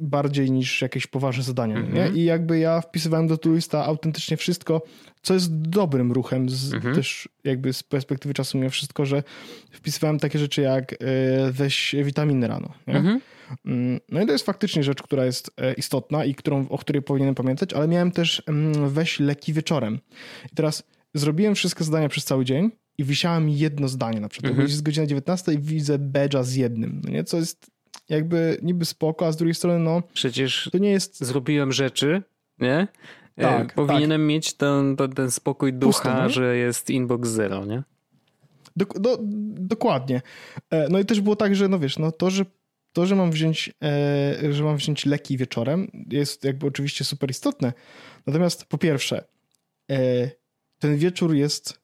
bardziej niż jakieś poważne zadania. Mm -hmm. Nie? Mhm. I jakby ja wpisywałem do Todoista autentycznie wszystko, co jest dobrym ruchem, z, mm -hmm. też jakby z perspektywy czasu mimo wszystko, że wpisywałem takie rzeczy jak y, weź witaminy rano. Nie? Mm -hmm. No i to jest faktycznie rzecz, która jest e, istotna i którą, o której powinienem pamiętać, ale miałem też mm, weź leki wieczorem. I teraz zrobiłem wszystkie zadania przez cały dzień i wisiałem jedno zdanie na przykład. Mm -hmm. Jest godzina 19 i widzę badge'a z jednym, no nie? co jest jakby niby spoko, a z drugiej strony no... Przecież to nie jest... zrobiłem rzeczy, nie? E, tak, Powinienem tak. mieć ten, ten, ten spokój ducha, Pusto, że jest inbox zero, nie? Dok do, dokładnie. E, no i też było tak, że no wiesz, no to, że to, że mam wziąć, e, że mam wziąć leki wieczorem jest jakby oczywiście super istotne. Natomiast po pierwsze, ten wieczór jest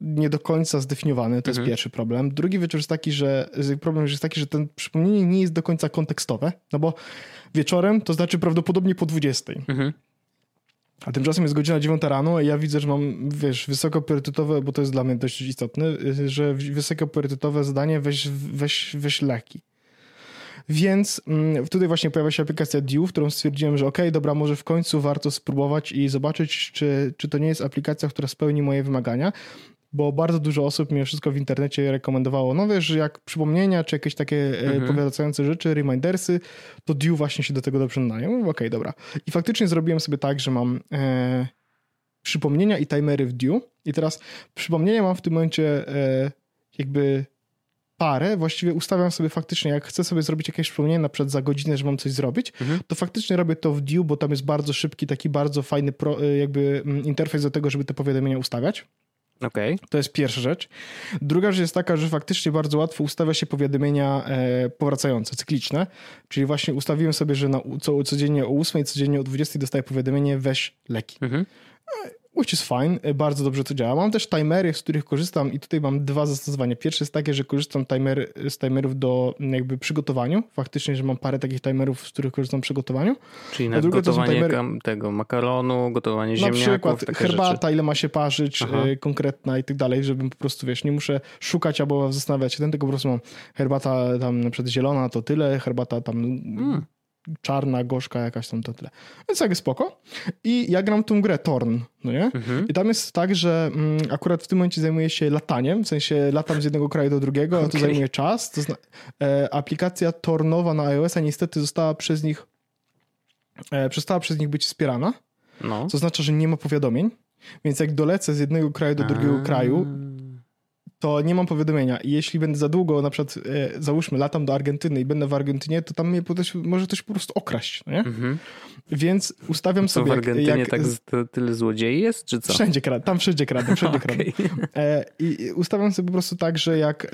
nie do końca zdefiniowany, to mhm. jest pierwszy problem. Drugi wieczór jest taki, że problem jest taki, że ten przypomnienie nie jest do końca kontekstowe, no bo wieczorem to znaczy prawdopodobnie po 20. Mhm. A tymczasem jest godzina 9 rano i ja widzę, że mam, wiesz, wysokopriorytetowe, bo to jest dla mnie dość istotne, że wysokopriorytetowe zadanie weź, weź, weź leki. Więc mm, tutaj właśnie pojawia się aplikacja Due, w którą stwierdziłem, że ok, dobra, może w końcu warto spróbować i zobaczyć, czy, czy to nie jest aplikacja, która spełni moje wymagania bo bardzo dużo osób mimo wszystko w internecie rekomendowało, no wiesz, jak przypomnienia, czy jakieś takie e, mhm. powiadające rzeczy, remindersy, to Due właśnie się do tego dobrze nadają. Okej, okay, dobra. I faktycznie zrobiłem sobie tak, że mam e, przypomnienia i timery w Due i teraz przypomnienia mam w tym momencie e, jakby parę, właściwie ustawiam sobie faktycznie, jak chcę sobie zrobić jakieś przypomnienie na przykład za godzinę, że mam coś zrobić, mhm. to faktycznie robię to w Due, bo tam jest bardzo szybki, taki bardzo fajny pro, e, jakby mm, interfejs do tego, żeby te powiadomienia ustawiać. Okay. To jest pierwsza rzecz. Druga rzecz jest taka, że faktycznie bardzo łatwo ustawia się powiadomienia e, powracające, cykliczne. Czyli właśnie ustawiłem sobie, że na, co, codziennie o 8, codziennie o 20 dostaję powiadomienie weź leki. Mhm. Which is fine, e, bardzo dobrze to działa. Mam też timery, z których korzystam i tutaj mam dwa zastosowania. Pierwsze jest takie, że korzystam timer, z timerów do jakby przygotowaniu. Faktycznie, że mam parę takich timerów, z których korzystam w przygotowaniu. Czyli na gotowanie timery... tego makaronu, gotowanie ziemniaków. Na przykład herbata, rzeczy. ile ma się parzyć, Aha. E, konkretna i tak dalej, żebym po prostu, wiesz, nie muszę szukać albo zastanawiać się, ten tylko po prostu mam herbata tam na przykład zielona, to tyle, herbata tam hmm czarna, gorzka jakaś tam to tyle. Więc jakby spoko. I ja gram tą grę Torn, no nie? Mhm. I tam jest tak, że mm, akurat w tym momencie zajmuję się lataniem, w sensie latam z jednego kraju do drugiego, okay. a to zajmuje czas. To zna- e, aplikacja Tornowa na iOS-a niestety została przez nich e, przestała przez nich być wspierana, no. co oznacza, że nie ma powiadomień. Więc jak dolecę z jednego kraju do drugiego a. kraju, to nie mam powiadomienia. I jeśli będę za długo, na przykład, e, załóżmy, latam do Argentyny i będę w Argentynie, to tam mnie może ktoś po prostu okraść, nie? Mhm. Więc ustawiam sobie... w Argentynie jak, tak to tyle złodziei jest, czy co? Wszędzie kradną, tam wszędzie kradną, wszędzie okay. kradną. E, I ustawiam sobie po prostu tak, że jak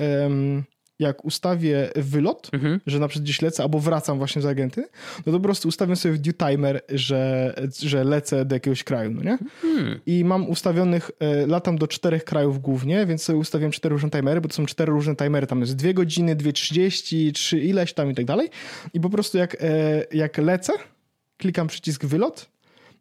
jak ustawię wylot, mhm. że na przykład gdzieś lecę, albo wracam właśnie z agenty, no to po prostu ustawiam sobie w due timer, że, że lecę do jakiegoś kraju, no nie? Mhm. I mam ustawionych, e, latam do czterech krajów głównie, więc sobie ustawiam cztery różne timery, bo to są cztery różne timery, tam jest dwie godziny, dwie trzydzieści, trzy ileś tam i tak dalej. I po prostu jak, e, jak lecę, klikam przycisk wylot,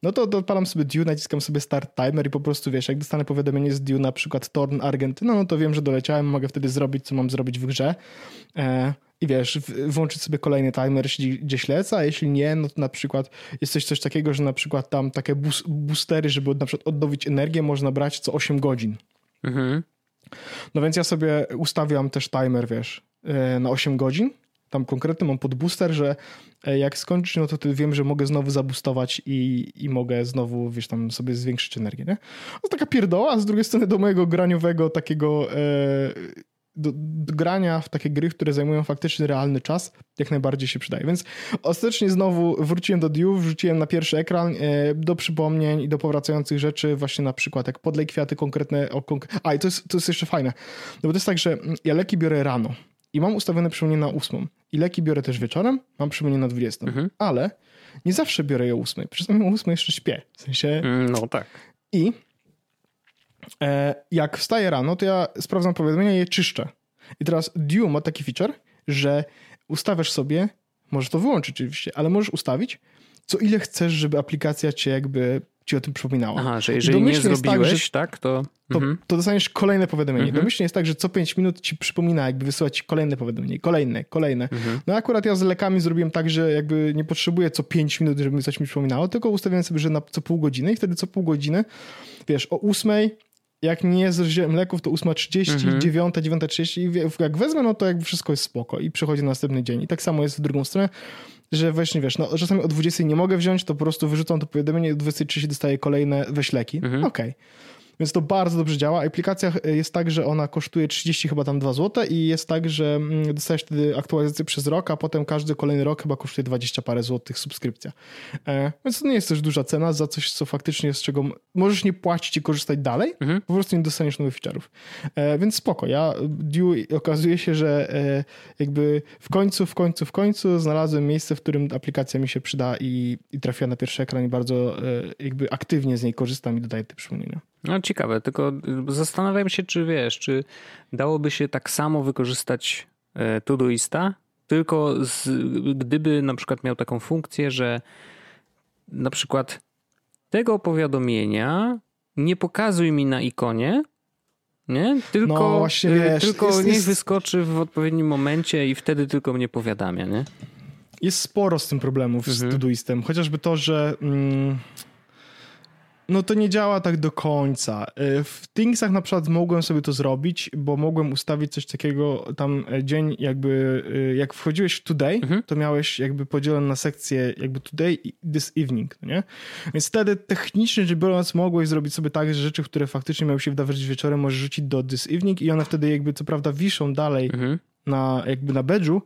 no to odpalam sobie Due, naciskam sobie start timer i po prostu wiesz, jak dostanę powiadomienie z Due na przykład Torn Argentyna, no to wiem, że doleciałem, mogę wtedy zrobić, co mam zrobić w grze. E, i wiesz, włączyć sobie kolejny timer, jeśli gdzieś lecę, a jeśli nie, no to na przykład jest coś, coś takiego, że na przykład tam takie boostery, żeby na przykład odnowić energię, można brać co 8 godzin. Mhm. No więc ja sobie ustawiam też timer, wiesz, e, na 8 godzin tam konkretny mam pod booster, że e, jak skończysz, no to wiem, że mogę znowu zabustować i, i mogę znowu, wiesz, tam sobie zwiększyć energię, nie? To taka pierdoła, a z drugiej strony do mojego graniowego takiego e, do, do, grania w takie gry, które zajmują faktycznie realny czas, jak najbardziej się przydaje. Więc ostatecznie znowu wróciłem do Due, wrzuciłem na pierwszy ekran e, do przypomnień i do powracających rzeczy, właśnie na przykład jak podlej kwiaty konkretne. O, konk a i to jest, to jest jeszcze fajne, no bo to jest tak, że ja leki biorę rano i mam ustawione przypomnienie na ósmą. I leki biorę też wieczorem, mam przypomnienie na 20. Mhm. Ale nie zawsze biorę je o ósmej. Czasami o ósmej jeszcze śpię. W sensie... Mm, no tak. I e, jak wstaję rano, to ja sprawdzam powiadomienia i je czyszczę. I teraz Due ma taki feature, że ustawiasz sobie, możesz to wyłączyć oczywiście, ale możesz ustawić, co ile chcesz, żeby aplikacja cię jakby ci o tym przypominała. Aha, że jeżeli nie zrobiłeś, tak, że, tak to... To, mhm. to, dostaniesz kolejne powiadomienie. Mhm. Domyślnie jest tak, że co 5 minut ci przypomina, jakby wysyłać ci kolejne powiadomienie, kolejne, kolejne. Mhm. No akurat ja z lekami zrobiłem tak, że jakby nie potrzebuję co 5 minut, żeby coś mi przypominało, tylko ustawiłem sobie, że na co pół godziny i wtedy co pół godziny, wiesz, o 8 jak nie zużyłem leków, to 8.30, mhm. 9, 9.30 jak wezmę, no to jakby wszystko jest spoko i przychodzi następny dzień. I tak samo jest w drugą stronę że właśnie wiesz, no czasami o 20 nie mogę wziąć, to po prostu wyrzucam to powiadomienie i o 23 dostaję kolejne weź leki. Mhm. Okej. Okay. Więc to bardzo dobrze działa. Aplikacja jest tak, że ona kosztuje 30 chyba tam 2 zł i jest tak, że mm, dostajesz wtedy aktualizację przez rok, a potem każdy kolejny rok chyba kosztuje 20 parę złotych subskrypcja. E, więc to nie jest też duża cena za coś, co faktycznie z czego możesz nie płacić i korzystać dalej, mhm. po prostu nie dostaniesz nowych feature'ów. E, więc spoko. Ja Due okazuje się, że e, jakby w końcu, w końcu, w końcu znalazłem miejsce, w którym aplikacja mi się przyda i, i trafiła na pierwszy ekran i bardzo e, jakby aktywnie z niej korzystam i dodaję te przypomnienia. No ciekawe, tylko zastanawiam się, czy wiesz, czy dałoby się tak samo wykorzystać e, Todoista, tylko z, gdyby na przykład miał taką funkcję, że na przykład tego powiadomienia nie pokazuj mi na ikonie, nie? Tylko, no, właśnie, e, wiesz, tylko jest, niech jest... wyskoczy w odpowiednim momencie i wtedy tylko mnie powiadamia, nie? Jest sporo z tym problemów mhm. z Todoistem. Chociażby to, że... Mm, no to nie działa tak do końca. Y, w Thingsach na przykład mogłem sobie to zrobić, bo mogłem ustawić coś takiego, tam e, dzień jakby, y, jak wchodziłeś w today, mhm. to miałeś jakby podzielone na sekcję jakby today i this evening, no nie? Więc wtedy technicznie rzecz biorąc mogłeś zrobić sobie tak, że rzeczy, które faktycznie miały się wydawać wieczorem możesz rzucić do this evening i one wtedy jakby co prawda wiszą dalej mhm. na jakby na badge'u,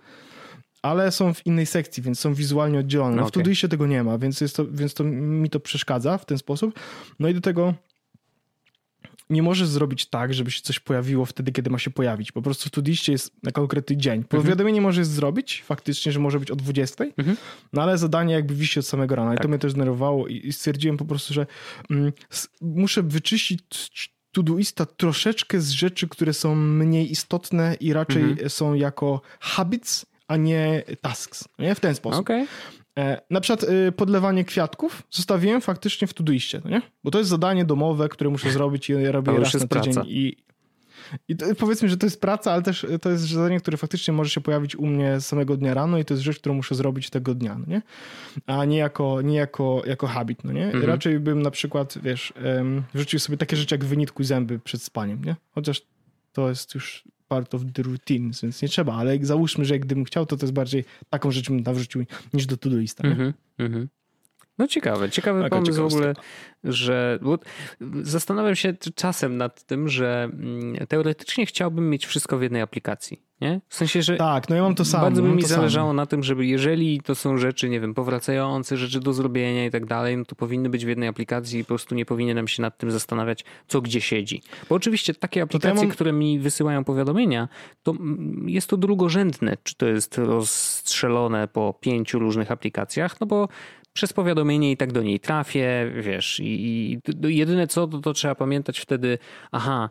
ale są w innej sekcji, więc są wizualnie oddzielone. No, w Todoistie tego nie ma, więc, jest to, więc to mi to przeszkadza w ten sposób. No i do tego nie możesz zrobić tak, żeby się coś pojawiło wtedy, kiedy ma się pojawić. Po prostu w Todoistie jest na konkretny dzień. Powiadomienie mhm. możesz zrobić faktycznie, że może być o 20, mhm. no ale zadanie jakby wisi od samego rana. Tak. I to tak. mnie też denerwowało i stwierdziłem po prostu, że mm, muszę wyczyścić Todoista troszeczkę z rzeczy, które są mniej istotne i raczej mhm. są jako habits a nie tasks. Nie? W ten sposób. Okay. E, na przykład y, podlewanie kwiatków zostawiłem faktycznie w Todoistie, nie? Bo to jest zadanie domowe, które muszę zrobić i robię raz na tydzień. I, i to, powiedzmy, że to jest praca, ale też to jest zadanie, które faktycznie może się pojawić u mnie samego dnia rano i to jest rzecz, którą muszę zrobić tego dnia, no nie? A nie jako, nie jako, jako habit, no nie? Mhm. Raczej bym na przykład, wiesz, um, wrzucił sobie takie rzeczy jak wynitkuj zęby przed spaniem, nie? Chociaż to jest już part of the routine, więc nie trzeba, ale załóżmy, że gdybym chciał, to to jest bardziej taką rzecz bym nawrzucił niż do Todoista. Mm -hmm, No ciekawe, ciekawy Taka pomysł w ogóle, że zastanawiam się czasem nad tym, że mm, teoretycznie chciałbym mieć wszystko w jednej aplikacji. Nie? W sensie, że tak, no ja mam to samo. Bardzo by mi zależało na tym, żeby jeżeli to są rzeczy, nie wiem, powracające, rzeczy do zrobienia i tak dalej, no to powinny być w jednej aplikacji i po prostu nie powinienem się nad tym zastanawiać, co gdzie siedzi. Bo oczywiście takie aplikacje, mam... które mi wysyłają powiadomienia, to mm, jest to drugorzędne, czy to jest rozstrzelone po pięciu różnych aplikacjach, no bo przez powiadomienie i tak do niej trafię, wiesz, i, i jedyne co, to, to trzeba pamiętać wtedy, aha,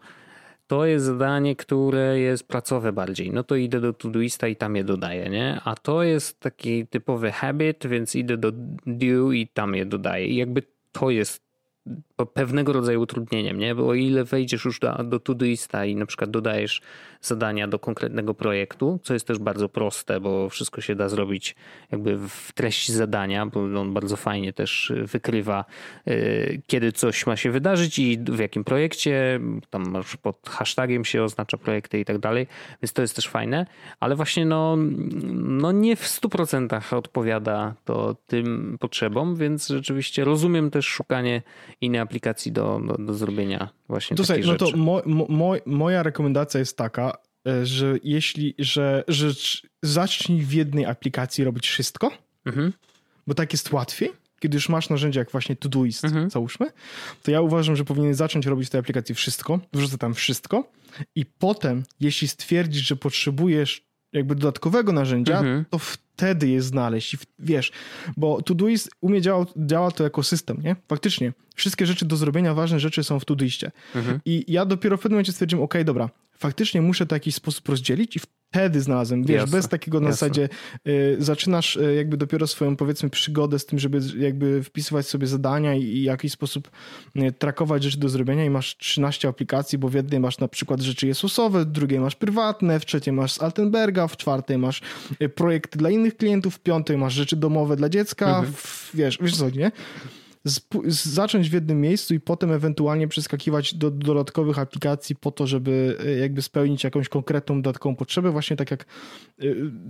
to jest zadanie, które jest pracowe bardziej. No to idę do Todoista i tam je dodaję, nie? A to jest taki typowy habit, więc idę do due i tam je dodaję. I jakby to jest pewnego rodzaju utrudnieniem, nie? Bo o ile wejdziesz już do, do Todoista i na przykład dodajesz zadania do konkretnego projektu, co jest też bardzo proste, bo wszystko się da zrobić jakby w treści zadania, bo on bardzo fajnie też wykrywa, y, kiedy coś ma się wydarzyć i w jakim projekcie, tam masz pod hashtagiem się oznacza projekty i tak dalej, więc to jest też fajne, ale właśnie no, no nie w 100% odpowiada to tym potrzebom, więc rzeczywiście rozumiem też szukanie innej aplikacji do, do, do zrobienia właśnie to takich No to mo, mo, moja rekomendacja jest taka, e, że jeśli, że, że zacznij w jednej aplikacji robić wszystko, mhm. bo tak jest łatwiej, kiedy już masz narzędzia jak właśnie Todoist, mhm. załóżmy, to ja uważam, że powinien zacząć robić w tej aplikacji wszystko, wrzucę tam wszystko i potem, jeśli stwierdzisz, że potrzebujesz jakby dodatkowego narzędzia, mhm. to wtedy je znaleźć. I wiesz, bo Todoist umie działa, działa to jako system, nie? Faktycznie. Wszystkie rzeczy do zrobienia, ważne rzeczy są w Todoistie. Mhm. I ja dopiero w pewnym momencie stwierdziłem, ok, dobra, faktycznie muszę to w jakiś sposób rozdzielić i wtedy znalazłem, wiesz, jasne, bez takiego na jasne. zasadzie y, zaczynasz y, jakby dopiero swoją powiedzmy przygodę z tym, żeby jakby wpisywać sobie zadania i, i w jakiś sposób y, trakować rzeczy do zrobienia i masz 13 aplikacji, bo w jednej masz na przykład rzeczy Jezusowe, w drugiej masz prywatne, w trzeciej masz z Altenberga, w czwartej masz y, projekty dla innych klientów, w piątej masz rzeczy domowe dla dziecka, mhm. w, wiesz, wiesz co, nie? Zacząć w jednym miejscu i potem ewentualnie przeskakiwać do dodatkowych aplikacji po to, żeby e, jakby spełnić jakąś konkretną dodatkową potrzebę, właśnie tak jak e,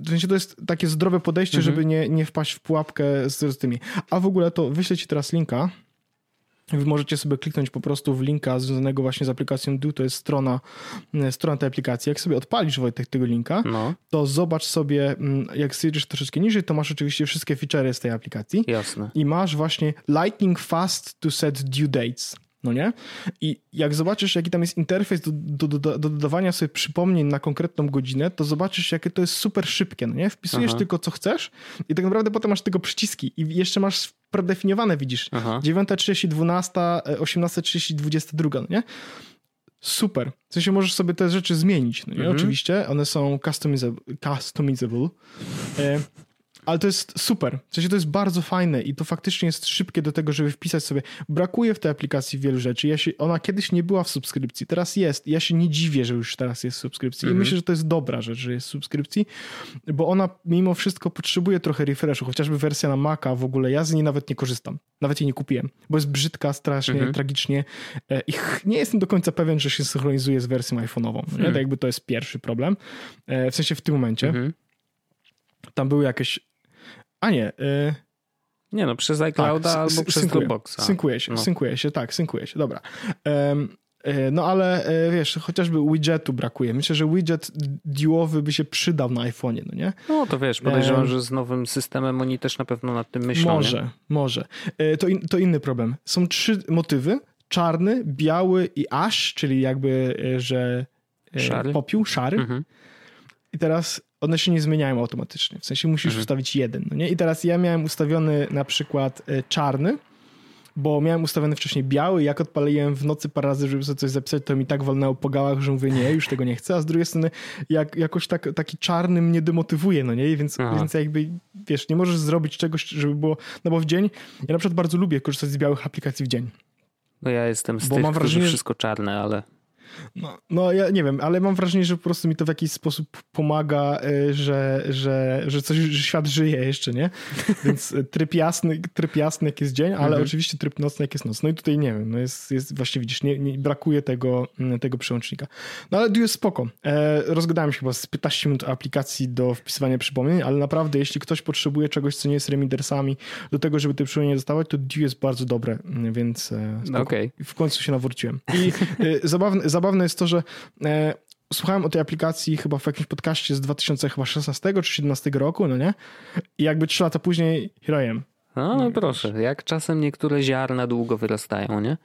w sensie to jest takie zdrowe podejście, mhm. żeby nie, nie wpaść w pułapkę z, z tymi. A w ogóle to wyślę ci teraz linka Wy możecie sobie kliknąć po prostu w linka związanego właśnie z aplikacją Do, to jest strona, e, strona tej aplikacji. Jak sobie odpalisz Wojtek tego linka, no. to zobacz sobie, mm, jak zjedziesz troszeczkę niżej, to masz oczywiście wszystkie feature'y z tej aplikacji. Jasne. I masz właśnie Lightning Fast to set due dates. No nie? I jak zobaczysz, jaki tam jest interfejs do, do, do, do, dodawania sobie przypomnień na konkretną godzinę, to zobaczysz, jakie to jest super szybkie, no nie? Wpisujesz Aha. tylko, co chcesz i tak naprawdę potem masz tylko przyciski i jeszcze masz predefiniowane widzisz. Aha. 9.30, 12, 18.30, 22, no nie? Super. W sensie możesz sobie te rzeczy zmienić, no nie? Mhm. Oczywiście, one są customizable. customizable. E, ale to jest super. W sensie to jest bardzo fajne i to faktycznie jest szybkie do tego, żeby wpisać sobie. Brakuje w tej aplikacji wielu rzeczy. Ja się, ona kiedyś nie była w subskrypcji, teraz jest. Ja się nie dziwię, że już teraz jest w subskrypcji. Mhm. I myślę, że to jest dobra rzecz, że jest w subskrypcji, bo ona mimo wszystko potrzebuje trochę refreshu, chociażby wersja na Maca w ogóle. Ja z niej nawet nie korzystam. Nawet jej nie kupiłem, bo jest brzydka, strasznie, mhm. tragicznie. E, I nie jestem do końca pewien, że się synchronizuje z wersją iPhone'ową. Mhm. To jakby to jest pierwszy problem. E, w sensie w tym momencie. Mhm. Tam były jakieś a nie. Y... Nie no, przez iClouda tak, albo przez synkuje, Dropboxa. Synkuje się, no. synkuje się, tak, synkuje się, dobra. Um, no ale e, wiesz, chociażby widgetu brakuje. Myślę, że widget duowy by się przydał na iPhone'ie, no nie? No to wiesz, podejrzewam, że z nowym systemem oni też na pewno nad tym myślą. Może, nie? może. To, in, to inny problem. Są trzy motywy. Czarny, biały i ash, czyli jakby, że szary. popiół, szary. Mhm. I teraz one się nie zmieniają automatycznie. W sensie musisz mhm. ustawić jeden. No nie? I teraz ja miałem ustawiony na przykład e, czarny, bo miałem ustawiony wcześniej biały jak odpaliłem w nocy parę razy, żeby sobie coś zapisać, to mi tak walnęło po gałach, że mówię, nie, już tego nie chcę, a z drugiej strony jak, jakoś tak, taki czarny mnie demotywuje, no nie? Więc, więc jakby, wiesz, nie możesz zrobić czegoś, żeby było, no bo w dzień, ja na przykład bardzo lubię korzystać z białych aplikacji w dzień. No ja jestem z bo tych, mam wrażenie, wszystko czarne, ale... No, no ja nie wiem, ale mam wrażenie, że po prostu mi to w jakiś sposób pomaga, e, że, że, że coś, że świat żyje jeszcze, nie? Więc tryb jasny, tryb jasny jak jest dzień, ale mhm. oczywiście tryb nocny jak jest noc. No i tutaj nie wiem, no jest, jest właśnie widzisz, nie, nie brakuje tego, mm, tego przełącznika. No ale Due jest spoko. E, rozgadałem się chyba z 15 minut aplikacji do wpisywania przypomnień, ale naprawdę jeśli ktoś potrzebuje czegoś, co nie jest remindersami, do tego, żeby te przypomnienia dostawać, to Due jest bardzo dobre, mm, więc e, okay. w końcu się nawróciłem. I e, zabawne, zabawne jest to, że e, słuchałem o tej aplikacji chyba w jakimś podcaście z 2016 czy 2017 roku, no nie? I jakby trzy lata później here. No, no proszę, jak czasem niektóre ziarna długo wyrastają, nie?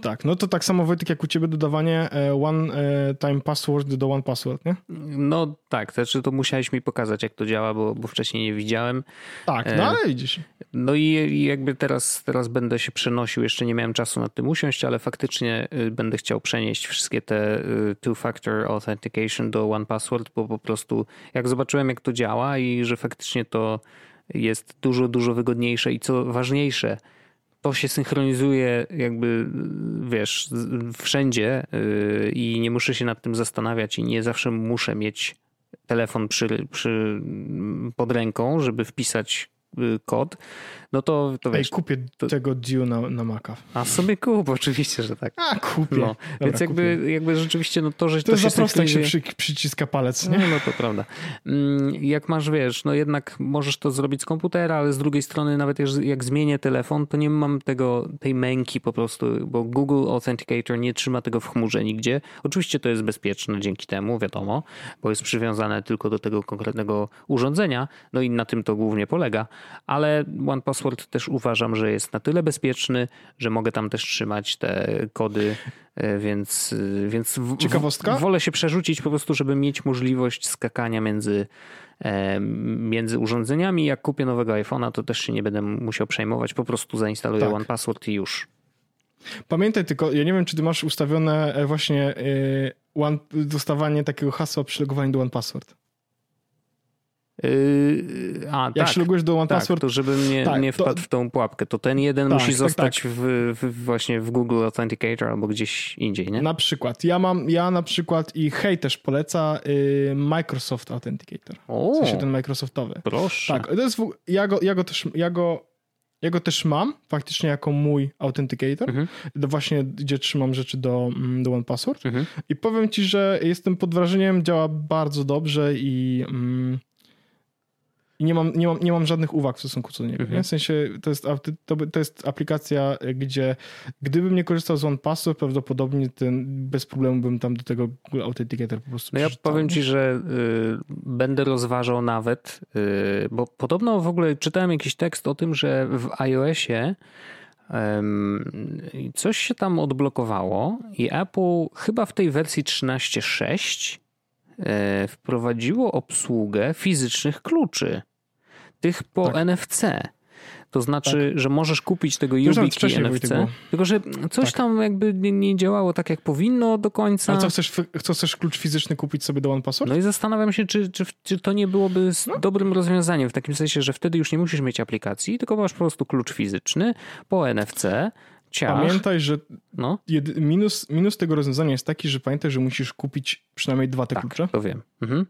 Tak, no to tak samo Wojtek jak u ciebie dodawanie e, one e, time password do one password, nie? No tak, znaczy to musiałeś mi pokazać jak to działa, bo, bo wcześniej nie widziałem. Tak, no e, ale idziesz. No i jakby teraz, teraz będę się przenosił, jeszcze nie miałem czasu nad tym usiąść, ale faktycznie y, będę chciał przenieść wszystkie te y, two-factor authentication do one password, bo po prostu jak zobaczyłem jak to działa i że faktycznie to jest dużo, dużo wygodniejsze i co ważniejsze, to się synchronizuje jakby, wiesz, wszędzie yy, i nie muszę się nad tym zastanawiać i nie zawsze muszę mieć telefon przy, przy, pod ręką, żeby wpisać y, kod, no to, to wiesz... Ej, kupię to... tego Due na, na Maca. A sobie kup, oczywiście, że tak. A, kupię. No, Dobra, więc jakby, kupię. jakby rzeczywiście no to, że to, to się za prosto, jak się przy, przyciska palec, nie? No, no to prawda. Mm, jak masz, wiesz, no jednak możesz to zrobić z komputera, ale z drugiej strony nawet jak zmienię telefon, to nie mam tego, tej męki po prostu, bo Google Authenticator nie trzyma tego w chmurze nigdzie. Oczywiście to jest bezpieczne dzięki temu, wiadomo, bo jest przywiązane tylko do tego konkretnego urządzenia, no i na tym to głównie polega, ale OnePassword Password też uważam, że jest na tyle bezpieczny, że mogę tam też trzymać te kody, e, więc, e, więc Ciekawostka? wolę się przerzucić po prostu, żeby mieć możliwość skakania między, e, między urządzeniami. Jak kupię nowego iPhone'a, to też się nie będę musiał przejmować, po prostu zainstaluję tak. One Password i już. Pamiętaj tylko, ja nie wiem, czy ty masz ustawione właśnie one, dostawanie takiego hasła przy logowaniu do One Password. Yy, a, Jak tak, się logujesz do One tak, Password, to żeby nie, tak, nie wpadł to... w tą pułapkę, to ten jeden tak, musi tak, zostać tak. w, w, właśnie w Google Authenticator albo gdzieś indziej, nie? Na przykład. Ja mam, ja na przykład i hej też poleca y, Microsoft Authenticator. O, w sensie ten Microsoftowy. Proszę. Tak, to jest, ja, go, ja, go też, ja, go, ja go też mam faktycznie jako mój Authenticator, mhm. do właśnie gdzie trzymam rzeczy do, mm, do One Password mhm. i powiem ci, że jestem pod wrażeniem, działa bardzo dobrze i... Mm, i nie mam, nie mam, nie mam żadnych uwag w stosunku do niego. Mhm. W sensie to jest, to, jest aplikacja, gdzie gdybym nie korzystał z OnePassword, prawdopodobnie ten, bez problemu bym tam do tego Google Authenticator po prostu No ja powiem ci, że y, będę rozważał nawet, y, bo podobno w ogóle czytałem jakiś tekst o tym, że w iOSie coś się tam odblokowało i Apple chyba w tej wersji 13.6 e, wprowadziło obsługę fizycznych kluczy tych po tak. NFC. To znaczy, tak. że możesz kupić tego YubiKey NFC, tylko że coś tak. tam jakby nie, nie, działało tak, jak powinno do końca. A co chcesz, co chcesz klucz fizyczny kupić sobie do OnePassword? No i zastanawiam się, czy, czy, czy to nie byłoby no. dobrym rozwiązaniem, w takim sensie, że wtedy już nie musisz mieć aplikacji, tylko masz po prostu klucz fizyczny po NFC, Ciach. Pamiętaj, że no. jedy, minus, minus tego rozwiązania jest taki, że pamiętaj, że musisz kupić przynajmniej dwa te tak, klucze. to wiem. Mhm.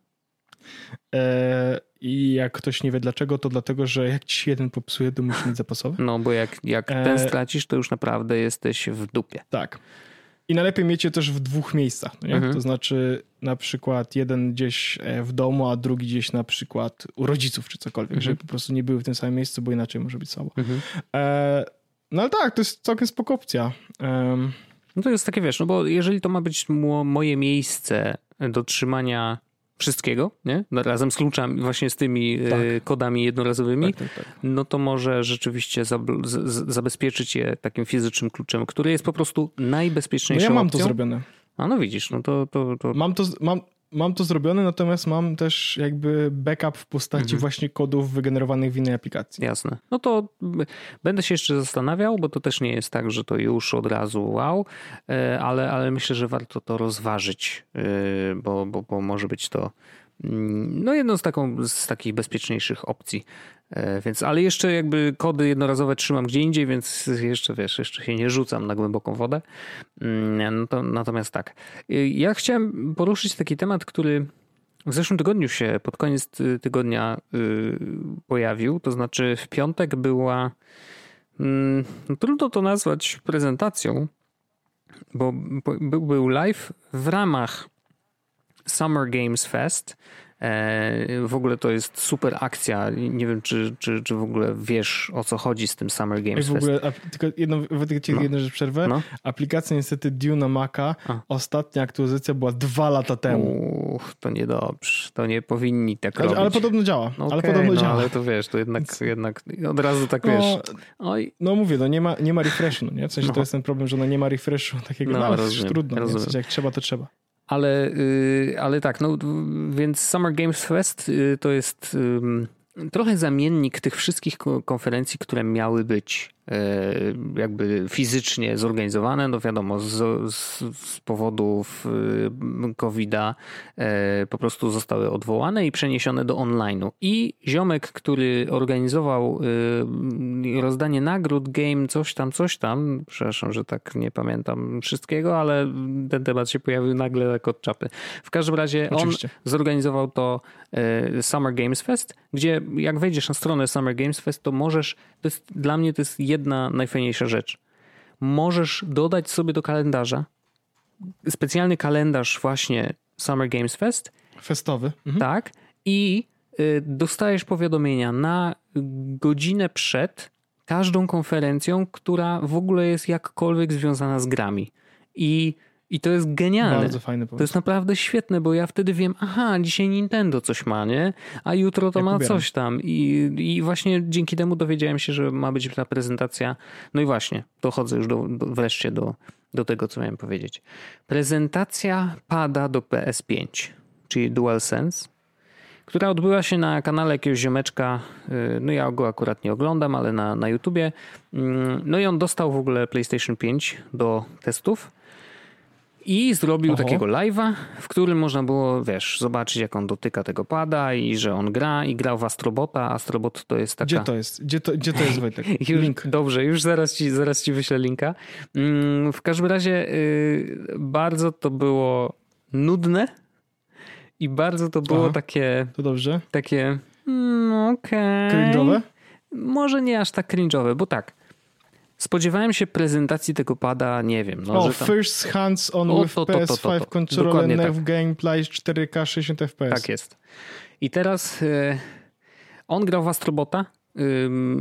E, I jak ktoś nie wie dlaczego, to dlatego, że jak ci się jeden popsuje, to musisz mieć zapasowy. No, bo jak, jak e... ten stracisz, to już naprawdę jesteś w dupie. Tak. I najlepiej mieć je też w dwóch miejscach. No mhm. To znaczy na przykład jeden gdzieś e, w domu, a drugi gdzieś na przykład u rodziców czy cokolwiek, mhm. żeby po prostu nie były w tym samym miejscu, bo inaczej może być słabo. Mhm. E, no ale tak, to jest całkiem spoko opcja. Um. No to jest takie, wiesz, no bo jeżeli to ma być moje miejsce do trzymania wszystkiego, nie? No, razem z kluczami, właśnie z tymi e, tak. kodami jednorazowymi, tak, tak, tak, no to może rzeczywiście zabezpieczyć je takim fizycznym kluczem, który jest po prostu najbezpieczniejszą no ja mam opcją. to zrobione. A no widzisz, no to... to, to... Mam, to, mam, mam to zrobione, natomiast mam też jakby backup w postaci mhm. właśnie kodów wygenerowanych w innej aplikacji. Jasne. No to będę się jeszcze zastanawiał, bo to też nie jest tak, że to już od razu wow, e, ale, ale myślę, że warto to rozważyć, e, bo, bo, bo może być to no jedną z, taką, z takich bezpieczniejszych opcji. E, więc, ale jeszcze jakby kody jednorazowe trzymam gdzie indziej, więc jeszcze wiesz, jeszcze się nie rzucam na głęboką wodę. Mm, no to, natomiast tak. E, ja chciałem poruszyć taki temat, który w zeszłym tygodniu się pod koniec tygodnia y, pojawił. To znaczy w piątek była, mm, no trudno to nazwać prezentacją, bo był live w ramach Summer Games Fest E, w ogóle to jest super akcja. Nie wiem, czy, czy, czy w ogóle wiesz o co chodzi z tym Summer Games w ogóle, Tylko jedno, no. jedną rzecz przerwę. No. Aplikacja niestety Dune Maca, A. ostatnia aktualizacja była dwa lata temu. Uch, to niedobrze. To nie powinni tak ale, robić. Ale podobno działa. Okay, ale podobno no, działa. Ale to wiesz, to jednak, jednak od razu tak no, wiesz. Oj. No mówię, no nie ma, nie ma refreshu, no nie? W sensie no. to jest ten problem, że no nie ma refreshu takiego, no, no rozumiem, trudno. Rozumiem. W sensie jak trzeba, to trzeba. Ale, y, ale tak, no więc Summer Games Fest y, to jest trochę zamiennik tych wszystkich konferencji, które miały być jakby fizycznie zorganizowane, no wiadomo, z, z, z powodów e, COVID-a e, po prostu zostały odwołane i przeniesione do online'u. I ziomek, który organizował rozdanie nagród, game, coś tam, coś tam, przepraszam, że tak nie pamiętam wszystkiego, ale ten temat się pojawił nagle jak od czapy. W każdym razie Oczywiście. on zorganizował to Summer Games Fest, gdzie jak wejdziesz na stronę Summer Games Fest, to możesz, to jest, dla mnie to jest jedna najfajniejsza rzecz. Możesz dodać sobie do kalendarza specjalny kalendarz właśnie Summer Games Fest. Festowy. Mhm. Tak. I y, dostajesz powiadomienia na godzinę przed każdą konferencją, która w ogóle jest jakkolwiek związana z grami. I i to jest genialne. Bardzo fajny pomysł. To jest naprawdę świetne, bo ja wtedy wiem, aha, dzisiaj Nintendo coś ma, nie? A jutro to ma coś tam. I, I właśnie dzięki temu dowiedziałem się, że ma być ta prezentacja. No i właśnie, dochodzę już do, do, wreszcie do, do tego, co miałem powiedzieć. Prezentacja pada do PS5, czyli DualSense, która odbyła się na kanale jakiegoś ziomeczka, y, no ja go akurat nie oglądam, ale na, na YouTubie. Mm, no i on dostał w ogóle PlayStation 5 do testów i zrobił Oho. takiego live'a, w którym można było, wiesz, zobaczyć jak on dotyka tego pada i że on gra i grał w Astrobota. Astrobot to jest taka... Gdzie to jest? Gdzie to, gdzie to jest, Wojtek? Już, Link. Dobrze, już zaraz ci, zaraz ci wyślę linka. Mm, w każdym razie yy, bardzo to było nudne i bardzo to było Aha, takie... To dobrze. Takie, mm, okej. Okay. Cringe'owe? Może nie aż tak cringe'owe, bo tak Spodziewałem się prezentacji tego pada, nie wiem. No, o, tam... first hands on o, with to, to, PS5 to, controller, nev tak. gameplay 4K 60 FPS. Tak jest. I teraz y, on grał w Astrobota,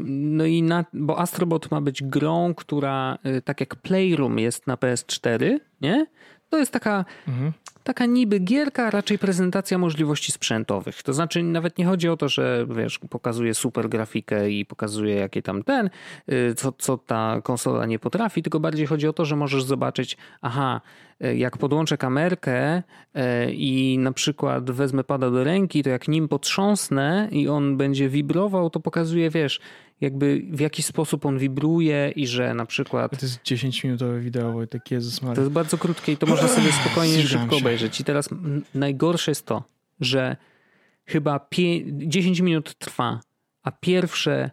no i na, bo Astrobot ma być grą, która y, tak jak Playroom jest na PS4, nie? To jest taka mhm taka niby gierka, raczej prezentacja możliwości sprzętowych. To znaczy nawet nie chodzi o to, że wiesz, pokazuje super grafikę i pokazuje jakie tam ten, y, co, co ta konsola nie potrafi, tylko bardziej chodzi o to, że możesz zobaczyć, aha, y, jak podłączę kamerkę y, i na przykład wezmę pada do ręki, to jak nim potrząsnę i on będzie wibrował, to pokazuje, wiesz, jakby w jaki sposób on wibruje i że na przykład... To jest 10-minutowe wideo, Wojtek, Jezus Maria. To jest bardzo krótkie i to można sobie spokojnie, szybko się. obejrzeć. I teraz najgorsze jest to, że chyba pie- 10 minut trwa, a pierwsze,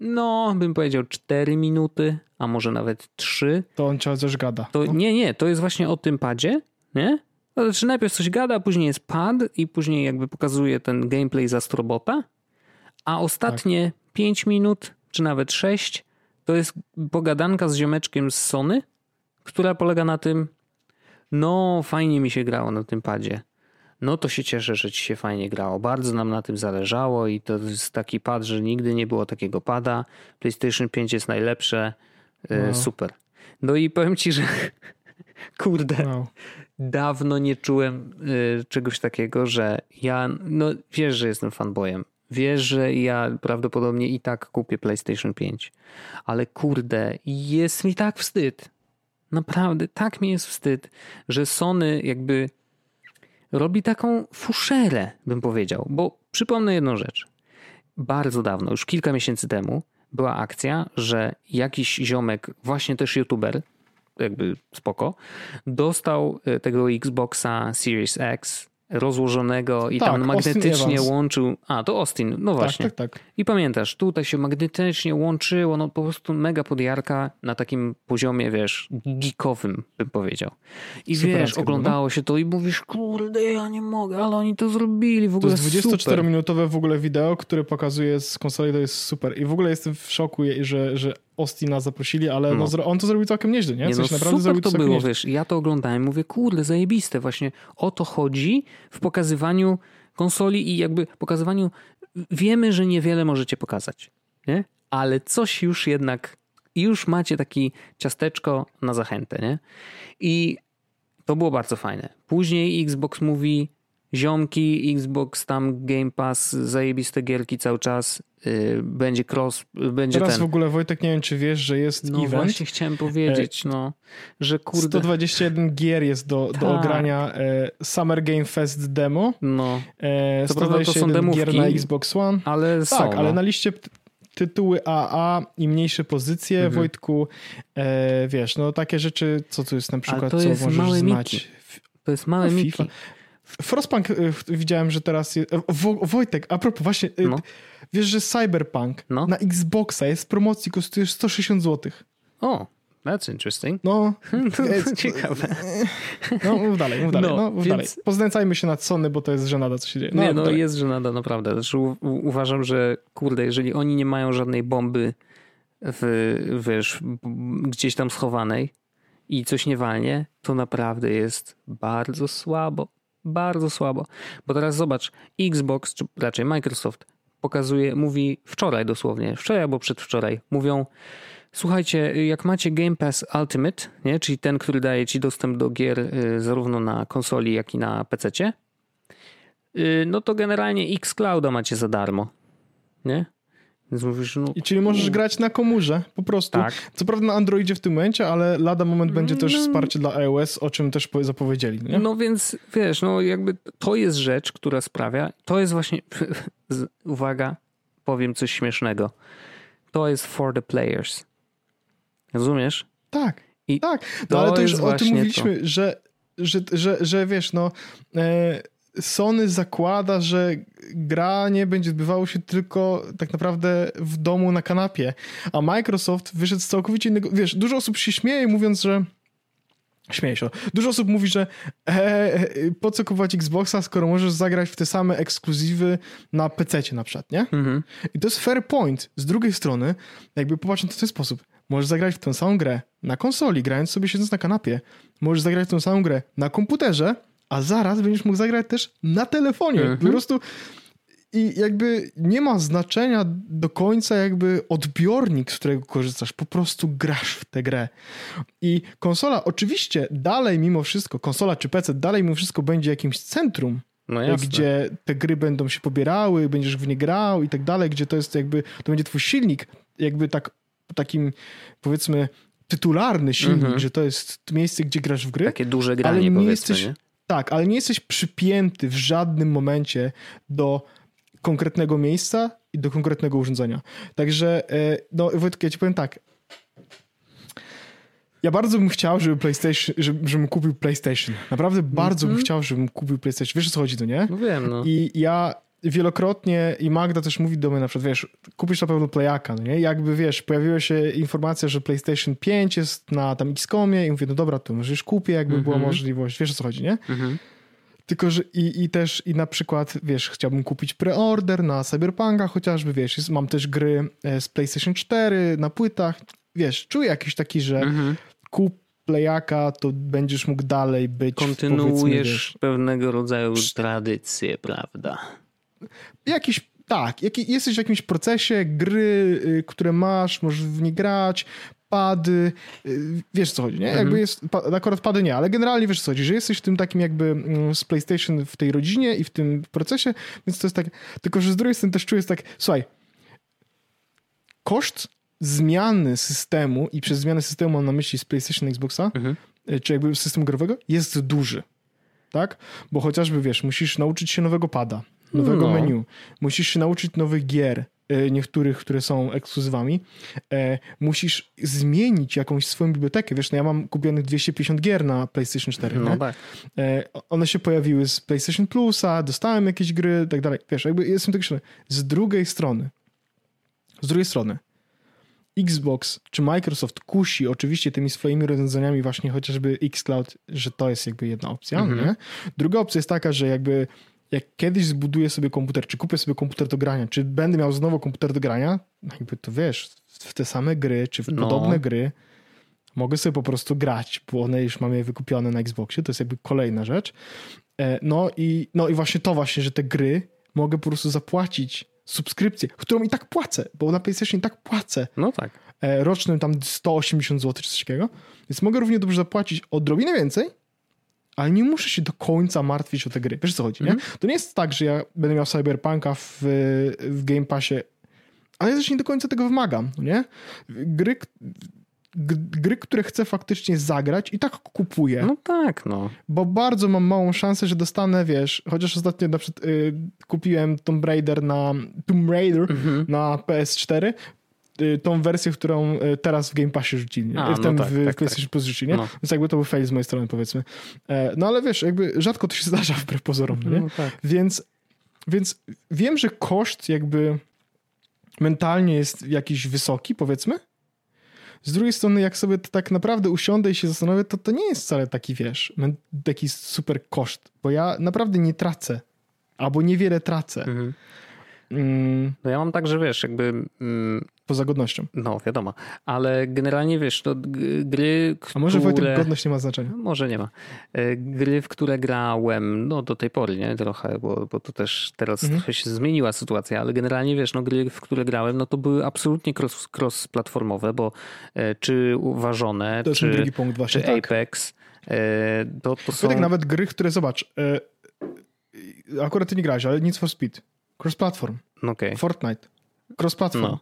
no bym powiedział 4 minuty, a może nawet 3, To on cię coś gada. to No. nie, nie, to jest właśnie o tym padzie, nie? To znaczy najpierw coś gada, a później jest pad i później jakby pokazuje ten gameplay z Astrobota, a ostatnie 5 minut, czy nawet 6, to jest pogadanka z ziomeczkiem z Sony, która polega na tym, no fajnie mi się grało na tym padzie. No to się cieszę, że ci się fajnie grało. Bardzo nam na tym zależało i to jest taki pad, że nigdy nie było takiego pada. PlayStation 5 jest najlepsze. E, Wow. Super. No i powiem ci, że kurde, Wow. dawno nie czułem y, czegoś takiego, że ja, no wiesz, że jestem fanboyem. Wiesz, że ja prawdopodobnie i tak kupię PlayStation 5. Ale kurde, jest mi tak wstyd. Naprawdę, tak mi jest wstyd, że Sony jakby robi taką fuszerę, bym powiedział. Bo przypomnę jedną rzecz. Bardzo dawno, już kilka miesięcy temu, była akcja, że jakiś ziomek, właśnie też youtuber, jakby spoko, dostał e, tego Xboxa Series X rozłożonego i Tak, tam magnetycznie łączył. A, to Austin, no Tak, właśnie. tak, tak. I pamiętasz, tutaj się magnetycznie łączyło, no po prostu mega podjarka na takim poziomie, wiesz, geekowym, bym powiedział. I Super wiesz, akcja, oglądało się to i mówisz, kurde, ja nie mogę, ale oni to zrobili, w To ogóle jest super. 24-minutowe w ogóle wideo, które pokazuje z konsoli, to jest super. I w ogóle jestem w szoku, że, że Austina zaprosili, ale No. no. on to zrobił całkiem nieźle, nie? Nie, Coś no naprawdę super to było, nieźle. wiesz, ja to oglądałem, mówię, kurde, zajebiste, właśnie o to chodzi w pokazywaniu konsoli i jakby pokazywaniu, wiemy, że niewiele możecie pokazać, nie? Ale coś już jednak, już macie taki ciasteczko na zachętę, nie? I to było bardzo fajne. Później Xbox mówi, ziomki, Xbox tam Game Pass, zajebiste gierki cały czas, yy, będzie cross, będzie Teraz ten... w ogóle, Wojtek, nie wiem, czy wiesz, że jest No event. właśnie chciałem powiedzieć, no, że kurde... 121 gier jest do, do Tak. ogrania. E, Summer Game Fest demo. No, E, Co prawda to są 121 gier demówki, na Xbox One. ale są. Tak, ale no. na liście tytuły AA i mniejsze pozycje, Mhm. Wojtku, e, wiesz, no takie rzeczy, co tu jest na przykład, to co jest możesz małe znać. Miki. To jest małe No, Miki. Frostpunk w- widziałem, że teraz jest... e, Wo, Wojtek, a propos, właśnie, e, No. wiesz, że Cyberpunk No. na Xboxa jest w promocji, kosztuje 160 zł. O, that's interesting. No, To ciekawe. no mów dalej, mów dalej, No, no, mów więc- dalej. Poznęcajmy się nad Sony, bo to jest żenada, co się dzieje. nie, mów no jest żenada, naprawdę. Znaczy, uważam, że kurde, jeżeli oni nie mają żadnej bomby w, wiesz, gdzieś tam schowanej i coś nie walnie, to naprawdę jest bardzo słabo. Bardzo słabo. Bo teraz zobacz, Xbox, czy raczej Microsoft pokazuje, mówi wczoraj dosłownie, wczoraj albo przedwczoraj, mówią Słuchajcie, jak macie Game Pass Ultimate, nie, czyli ten, który daje ci dostęp do gier y, zarówno na konsoli, jak i na PC, y, no to generalnie Xclouda macie za darmo. Nie? Więc mówisz, no I czyli możesz grać na komórze, po prostu. tak. Co prawda na Androidzie w tym momencie, ale lada moment będzie też No. wsparcie dla iOS, o czym też po- zapowiedzieli, nie? No więc wiesz, no jakby to jest rzecz, która sprawia, to jest właśnie, uwaga, powiem coś śmiesznego. To jest for the players. Rozumiesz? Tak, I tak. to No ale to już o tym mówiliśmy, że, że, że, że wiesz, no e, Sony zakłada, że granie będzie odbywało się tylko tak naprawdę w domu na kanapie, a Microsoft wyszedł z całkowicie innego, wiesz, dużo osób się śmieje mówiąc, że Śmieję się. Dużo osób mówi, że e, e, po co kupować Xboxa, skoro możesz zagrać w te same ekskluzywy na PC na przykład, nie? Mhm. I to jest fair point. Z drugiej strony, jakby popatrz na to w ten sposób. Możesz zagrać w tę samą grę na konsoli, grając sobie siedząc na kanapie. Możesz zagrać w tę samą grę na komputerze, a zaraz będziesz mógł zagrać też na telefonie. Mhm. Po prostu i jakby nie ma znaczenia do końca jakby odbiornik, z którego korzystasz. Po prostu grasz w tę grę. I konsola oczywiście dalej mimo wszystko, konsola czy PC dalej mimo wszystko będzie jakimś centrum No gdzie te gry będą się pobierały, będziesz w nie grał i tak dalej, gdzie to jest jakby, to będzie twój silnik, jakby tak, takim powiedzmy tytularny silnik, Mhm. że to jest miejsce, gdzie grasz w gry. Takie duże ale granie nie powiedzmy, jesteś, nie? Tak, ale nie jesteś przypięty w żadnym momencie do konkretnego miejsca, i do konkretnego urządzenia. Także, e, no Wojtek, ja ci powiem tak. Ja bardzo bym chciał, żeby PlayStation, żeby, żebym kupił PlayStation. Naprawdę bardzo mm -hmm. bym mhm. chciał, żebym kupił PlayStation. Wiesz o co chodzi, to nie? No wiem, no. I ja wielokrotnie i Magda też mówi do mnie na przykład, wiesz, kupisz na pewno Playaka, no nie? Jakby, wiesz, pojawiła się informacja, że PlayStation 5 jest na tam Xcomie i mówię, no dobra, to już kupię, jakby mm -hmm. była mhm. możliwość. Wiesz o co chodzi, nie? Mm -hmm. Tylko, że i, i też, i na przykład, wiesz, chciałbym kupić preorder na Cyberpunka chociażby, wiesz, jest, mam też gry e, z PlayStation 4 na płytach, wiesz, czuję jakiś taki, że mhm. kup playaka, to będziesz mógł dalej być. Kontynuujesz pewnego rodzaju tradycję, prawda? Jakiś tak, jak, jesteś w jakimś procesie gry, y, które masz, możesz w nie grać, pady, y, wiesz co chodzi, nie? Jakby mhm. jest, akurat pady nie, ale generalnie wiesz co chodzi, że jesteś w tym takim jakby mm, z PlayStation w tej rodzinie i w tym procesie, więc to jest tak, tylko że z drugiej strony też czuję tak, słuchaj, koszt zmiany systemu i przez zmianę systemu mam na myśli z PlayStation Xboxa, mhm. Y, czy jakby systemu growego, jest duży, tak? Bo chociażby, wiesz, musisz nauczyć się nowego pada, nowego no. menu, musisz się nauczyć nowych gier, E, niektórych, które są ekskluzywami, e, musisz zmienić jakąś swoją bibliotekę. Wiesz, no ja mam kupionych 250 gier na PlayStation 4. No tak. E, one się pojawiły z PlayStation Plusa, dostałem jakieś gry, tak dalej. Wiesz, jakby jestem tak Z drugiej strony, z drugiej strony, Xbox czy Microsoft kusi oczywiście tymi swoimi rozwiązaniami właśnie chociażby xCloud, że to jest jakby jedna opcja, mhm. nie? Druga opcja jest taka, że jakby jak kiedyś zbuduję sobie komputer, czy kupię sobie komputer do grania, czy będę miał znowu komputer do grania, no jakby to wiesz, w te same gry, czy w no. podobne gry, mogę sobie po prostu grać, bo one już mamy wykupione na Xboxie, to jest jakby kolejna rzecz. E, no i, no i właśnie to właśnie, że te gry mogę po prostu zapłacić subskrypcję, którą i tak płacę, bo na PlayStation i tak płacę. No tak. E, rocznym tam 180 zł czy coś takiego, więc mogę równie dobrze zapłacić odrobinę więcej, ale nie muszę się do końca martwić o te gry. Wiesz co chodzi, mm -hmm. nie? Mhm. To nie jest tak, że ja będę miał Cyberpunka w, w Game Passie, ale ja też nie do końca tego wymagam, nie? Gry, gry, które chcę faktycznie zagrać i tak kupuję. No tak, no. Bo bardzo mam małą szansę, że dostanę, wiesz, chociaż ostatnio na przykład y, kupiłem Tomb Raider na Tomb Raider mm -hmm. na PS4, Y, tą wersję, którą y, teraz w Game Passie rzucili. A, w tym no tak, w, tak, PlayStation tak. Plus rzucili, nie? No. Więc jakby to był fail z mojej strony, powiedzmy. E, no ale wiesz, jakby rzadko to się zdarza wbrew pozorom, nie? No, tak. Więc, więc wiem, że koszt jakby mentalnie jest jakiś wysoki, powiedzmy. Z drugiej strony, jak sobie tak naprawdę usiądę i się zastanowię, to to nie jest wcale taki, wiesz, taki super koszt, bo ja naprawdę nie tracę, albo niewiele tracę. Mhm. Mm. No ja mam tak, że wiesz, jakby... Mm, Poza godnością. No, wiadomo. Ale generalnie wiesz, to gry, które... A może Wojtek godność nie ma znaczenia? Może nie ma. E, gry, w które grałem, no do tej pory, nie? Trochę, bo, bo to też teraz mhm. trochę się zmieniła sytuacja, ale generalnie wiesz, no gry, w które grałem, no to były absolutnie cross, cross-platformowe, bo e, czy uważone, to czy, drugi punkt właśnie, czy tak. Apex, e, to, to są... Nawet gry, które, zobacz, akurat ty nie grałeś, ale Need for Speed Cross-platform. Okay. Fortnite. Cross-platform. No.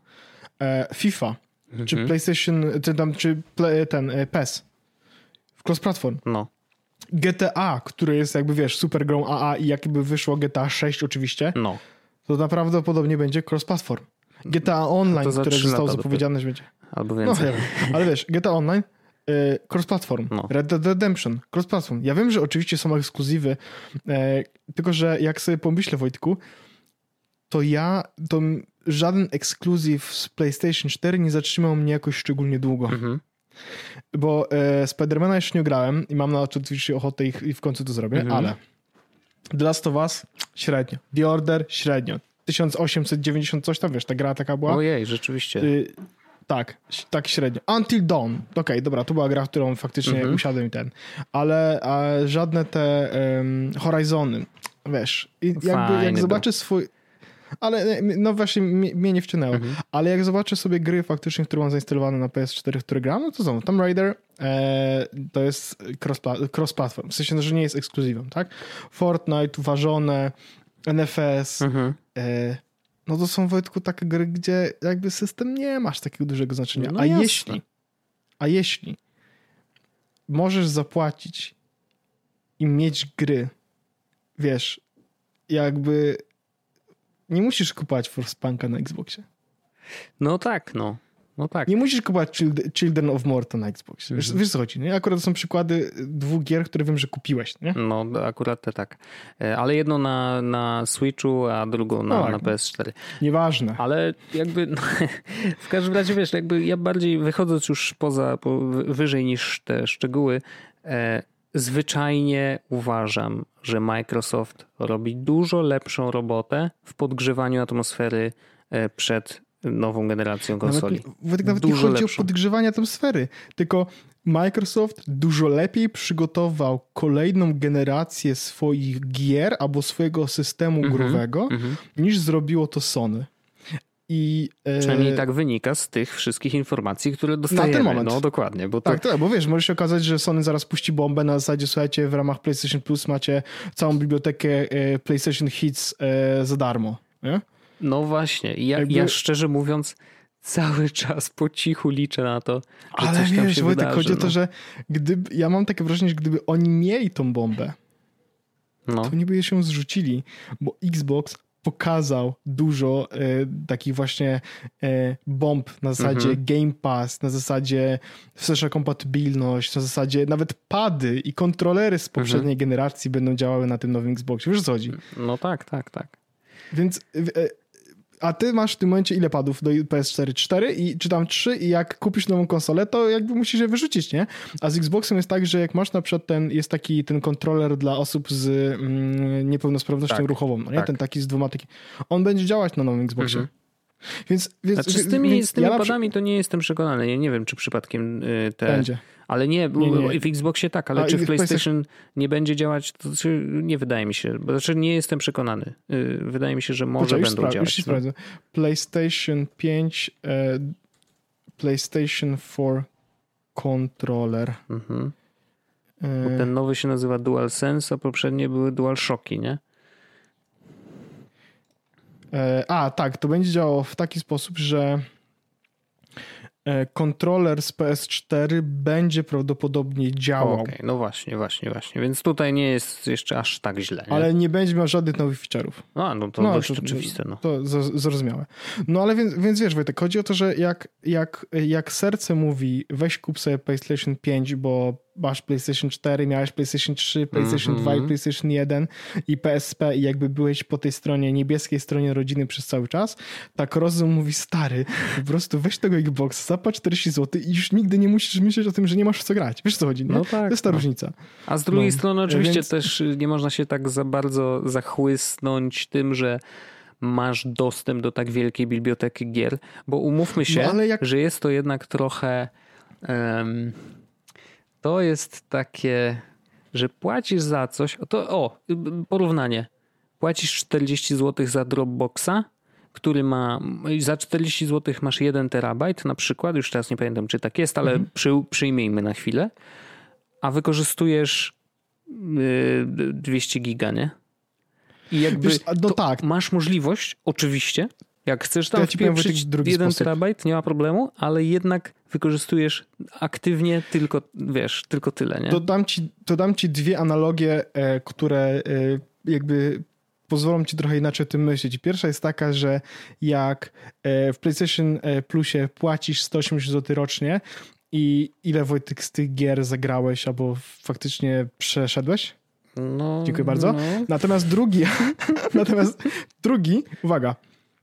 E, FIFA. Mhm. Czy PlayStation, czy, tam, czy play, ten e, PES. Cross-platform. No. GTA, które jest jakby, wiesz, super grą AA i jakby wyszło GTA 6 oczywiście, no. to naprawdę będzie cross-platform. GTA Online, które zostało zapowiedziane, że będzie. Albo no, więcej. No, ale wiesz, GTA Online e, cross-platform. No. Red Dead Redemption, cross-platform. Ja wiem, że oczywiście są ekskluzywy, tylko że jak sobie pomyślę, Wojtku, to ja, to żaden ekskluzyw z PlayStation 4 nie zatrzymał mnie jakoś szczególnie długo. Mhm. Bo e, Spidermana jeszcze nie grałem i mam na to oczywiście ochotę i, i w końcu to zrobię, mhm. ale The Last of Us średnio. The Order średnio. 1890 coś tam, wiesz, ta gra taka była. Ojej, rzeczywiście. Y, tak, tak średnio. Until Dawn. Okej, okay, dobra, to była gra, w którą faktycznie mhm. usiadłem i ten. Ale żadne te um, Horizony, wiesz, i jakby jak zobaczę swój ale no właśnie mnie, nie wciągnęło. Mhm. Ale jak zobaczę sobie gry faktycznie, które mam zainstalowane na PS4, które gram, no to znowu Tomb Raider e, to jest cross-platform. W sensie, no, że nie jest ekskluzywem, tak? Fortnite, uważone, NFS, mhm. e, no to są Wojtku takie gry, gdzie jakby system nie masz takiego dużego znaczenia. No a jasne. jeśli, a jeśli możesz zapłacić i mieć gry, wiesz, jakby nie musisz kupować Forcepunka na Xboxie. No tak, no. No tak. Nie musisz kupować Children of Morta na Xbox. Wiesz, mhm. wiesz co chodzi, nie? Akurat to są przykłady dwóch gier, które wiem, że kupiłeś, nie? No, akurat te tak. E, ale jedno na, na Switchu, a drugą na, no, na PS4. Nieważne. Ale jakby no, w każdym razie, wiesz, jakby ja bardziej wychodząc już poza, po, wyżej niż te szczegóły, e, zwyczajnie uważam, że Microsoft robi dużo lepszą robotę w podgrzewaniu atmosfery e, przed nową generacją konsoli. Nawet, nawet nie chodzi lepszą. o podgrzewanie atmosfery, tylko Microsoft dużo lepiej przygotował kolejną generację swoich gier albo swojego systemu mm -hmm, growego mm -hmm. niż zrobiło to Sony. I, e... Przynajmniej tak wynika z tych wszystkich informacji, które dostajemy. Na ten moment. No dokładnie. Bo tak, to... tak, bo wiesz, może się okazać, że Sony zaraz puści bombę na zasadzie, słuchajcie, w ramach PlayStation Plus macie całą bibliotekę e, PlayStation Hits e, za darmo. Nie? No właśnie. Ja, Jakby... ja szczerze mówiąc cały czas po cichu liczę na to, że Ale coś tam wiesz, się Wojtek, wydarzy, chodzi no. o to, że gdyby, ja mam takie wrażenie, że gdyby oni mieli tą bombę, no. to niby się zrzucili, bo Xbox pokazał dużo e, takich właśnie e, bomb na zasadzie mhm. Game Pass, na zasadzie wsteczna kompatybilność, na zasadzie nawet pady i kontrolery z poprzedniej mhm. generacji będą działały na tym nowym Xboxie. Wiesz co chodzi? No tak, tak, tak. Więc e, a ty masz w tym momencie ile padów do PS4? 4 i czy tam 3 i jak kupisz nową konsolę, to jakby musisz je wyrzucić, nie? A z Xboxem jest tak, że jak masz na przykład ten, jest taki ten kontroler dla osób z mm, niepełnosprawnością tak, ruchową, no nie? Tak. Ten taki z dwoma taki. On będzie działać na nowym Xboxie. Mhm. Więc, więc, znaczy z tymi, z tymi ja padami to nie jestem przekonany. Ja nie wiem, czy przypadkiem y, te... Będzie. Ale nie, nie, nie, w Xboxie tak, ale A, czy w PlayStation nie będzie działać, to znaczy nie wydaje mi się, bo znaczy nie jestem przekonany. Y, wydaje mi się, że może Poczekaj, będą działać. no. PlayStation 5, e, PlayStation 4 Controller. Mhm. E... ten nowy się nazywa DualSense, a poprzednie były DualShocki, nie? E, a, tak, to będzie działało w taki sposób, że kontroler z PS4 będzie prawdopodobnie działał. Okej, okay, no właśnie, właśnie, właśnie. Więc tutaj nie jest jeszcze aż tak źle. Nie? Ale nie będzie miał żadnych nowych feature'ów. A, no to no, dość to, oczywiste. No. To zrozumiałe. No ale więc, więc wiesz Wojtek, chodzi o to, że jak, jak, jak serce mówi weź kup sobie PlayStation 5, bo masz PlayStation 4, miałeś PlayStation 3, PlayStation mm -hmm. 2 i mhm. PlayStation 1 i PSP i jakby byłeś po tej stronie, niebieskiej stronie rodziny przez cały czas, tak rozum mówi stary, po prostu weź tego Xboxa, zapłać 40 zł i już nigdy nie musisz myśleć o tym, że nie masz w co grać. Wiesz co chodzi, nie? No tak, to jest ta no. różnica. A z drugiej no. strony oczywiście Więc... też nie można się tak za bardzo zachłysnąć tym, że masz dostęp do tak wielkiej biblioteki gier, bo umówmy się, no, jak... że jest to jednak trochę um, to jest takie, że płacisz za coś, to o, porównanie. Płacisz 40 zł za Dropboxa, który ma, za 40 zł masz 1 terabajt na przykład, już teraz nie pamiętam czy tak jest, ale mhm. przy, przyjmijmy na chwilę, a wykorzystujesz 200 y, giga, nie? I jakby Wiesz, no tak. masz możliwość, oczywiście, jak chcesz tam ja wpieprzyć jeden terabajt, nie ma problemu, ale jednak wykorzystujesz aktywnie tylko, wiesz, tylko tyle, nie? To dam ci, to dam ci dwie analogie, e, które e, jakby pozwolą ci trochę inaczej o tym myśleć. Pierwsza jest taka, że jak e, w PlayStation Plusie płacisz 180 zł rocznie i ile Wojtek z tych gier zagrałeś albo faktycznie przeszedłeś? No, Dziękuję bardzo. No. Natomiast drugi, natomiast drugi, uwaga,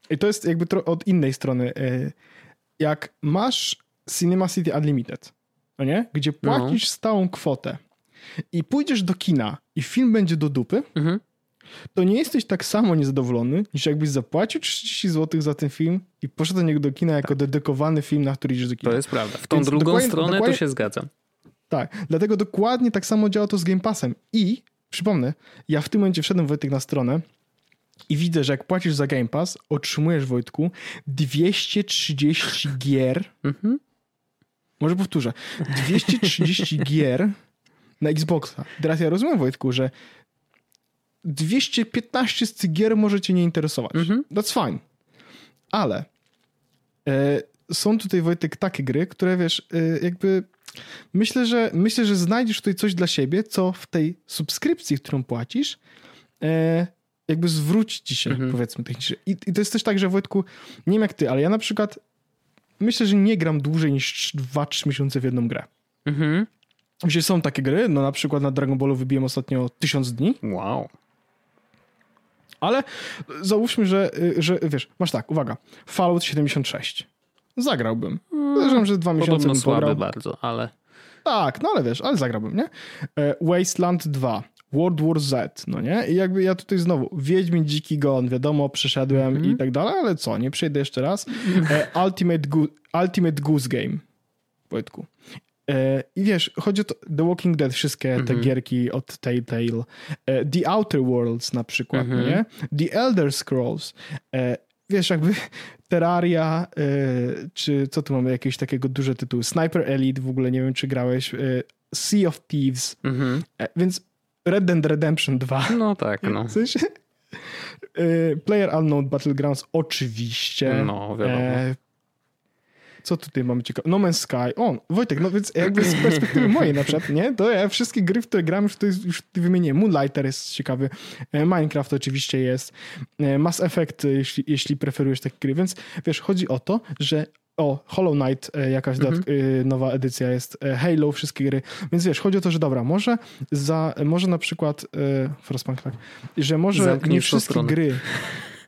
i to jest jakby od innej strony. E, jak masz Cinema City Unlimited, no nie? gdzie no. płacisz no. stałą kwotę i pójdziesz do kina i film będzie do dupy, mhm. to nie jesteś tak samo niezadowolony, niż jakbyś zapłacił 30 zł za ten film i poszedł do niego do kina jako tak. dedykowany film, na który idziesz do kina. To jest prawda. W tą Więc drugą stronę dokładnie, to się zgadzam. Tak, dlatego dokładnie tak samo działa to z Game Passem. I przypomnę, ja w tym momencie wszedłem Wojtek na stronę i widzę, że jak płacisz za Game Pass, otrzymujesz, Wojtku, 230 gier. Mhm. Może powtórzę. 230 gier na Xboxa. Teraz ja rozumiem, Wojtku, że 215 z tych gier może cię nie interesować. Mhm. That's fine. Ale e, są tutaj, Wojtek, takie gry, które wiesz, e, jakby myślę, że myślę, że znajdziesz tutaj coś dla siebie, co w tej subskrypcji, którą płacisz, e, jakby zwrócić ci się, mhm. powiedzmy technicznie. I, I to jest też tak, że Wojtku, nie wiem jak ty, ale ja na przykład myślę, że nie gram dłużej niż 2-3 miesiące w jedną grę. Mhm. Jeśli są takie gry, no na przykład na Dragon Ballu wybiłem ostatnio 1000 dni. Wow. Ale załóżmy, że, że wiesz, masz tak, uwaga, Fallout 76. Zagrałbym. Uważam, że dwa miesiące bym słaby bardzo, ale... Tak, no ale wiesz, ale zagrałbym, nie? E, Wasteland 2. World War Z, no nie? I jakby ja tutaj znowu, Wiedźmin Dziki Gon, wiadomo, przeszedłem mm -hmm. i tak dalej, ale co, nie przejdę jeszcze raz. E, Ultimate, Go Ultimate Goose Game, Wojtku. E, I wiesz, chodzi o to, The Walking Dead, wszystkie mm -hmm. te mhm. gierki od Telltale, e, The Outer Worlds na przykład, mm -hmm. nie? The Elder Scrolls, wiesz, jakby Terraria, czy co tu mamy, jakieś takiego duże tytuły, Sniper Elite, w ogóle nie wiem, czy grałeś, Sea of Thieves, mhm. więc Red Dead Redemption 2. No tak, no. W sensie, y, Player Unknown Battlegrounds oczywiście. No, wiadomo. E, co tutaj mamy ciekawe? No Man's Sky. O, Wojtek, no więc jakby z perspektywy mojej na przykład, nie? To ja wszystkie gry, w które gram, już tutaj już wymieniłem. Moonlighter jest ciekawy. E, Minecraft oczywiście jest. E, Mass Effect, jeśli, jeśli preferujesz takie gry. Więc wiesz, chodzi o to, że o, Hollow Knight, e, jakaś mhm. nowa edycja jest, Halo, wszystkie gry. Więc wiesz, chodzi o to, że dobra, może za, może na przykład Frostpunk, tak, że może Zamknij nie wszystkie gry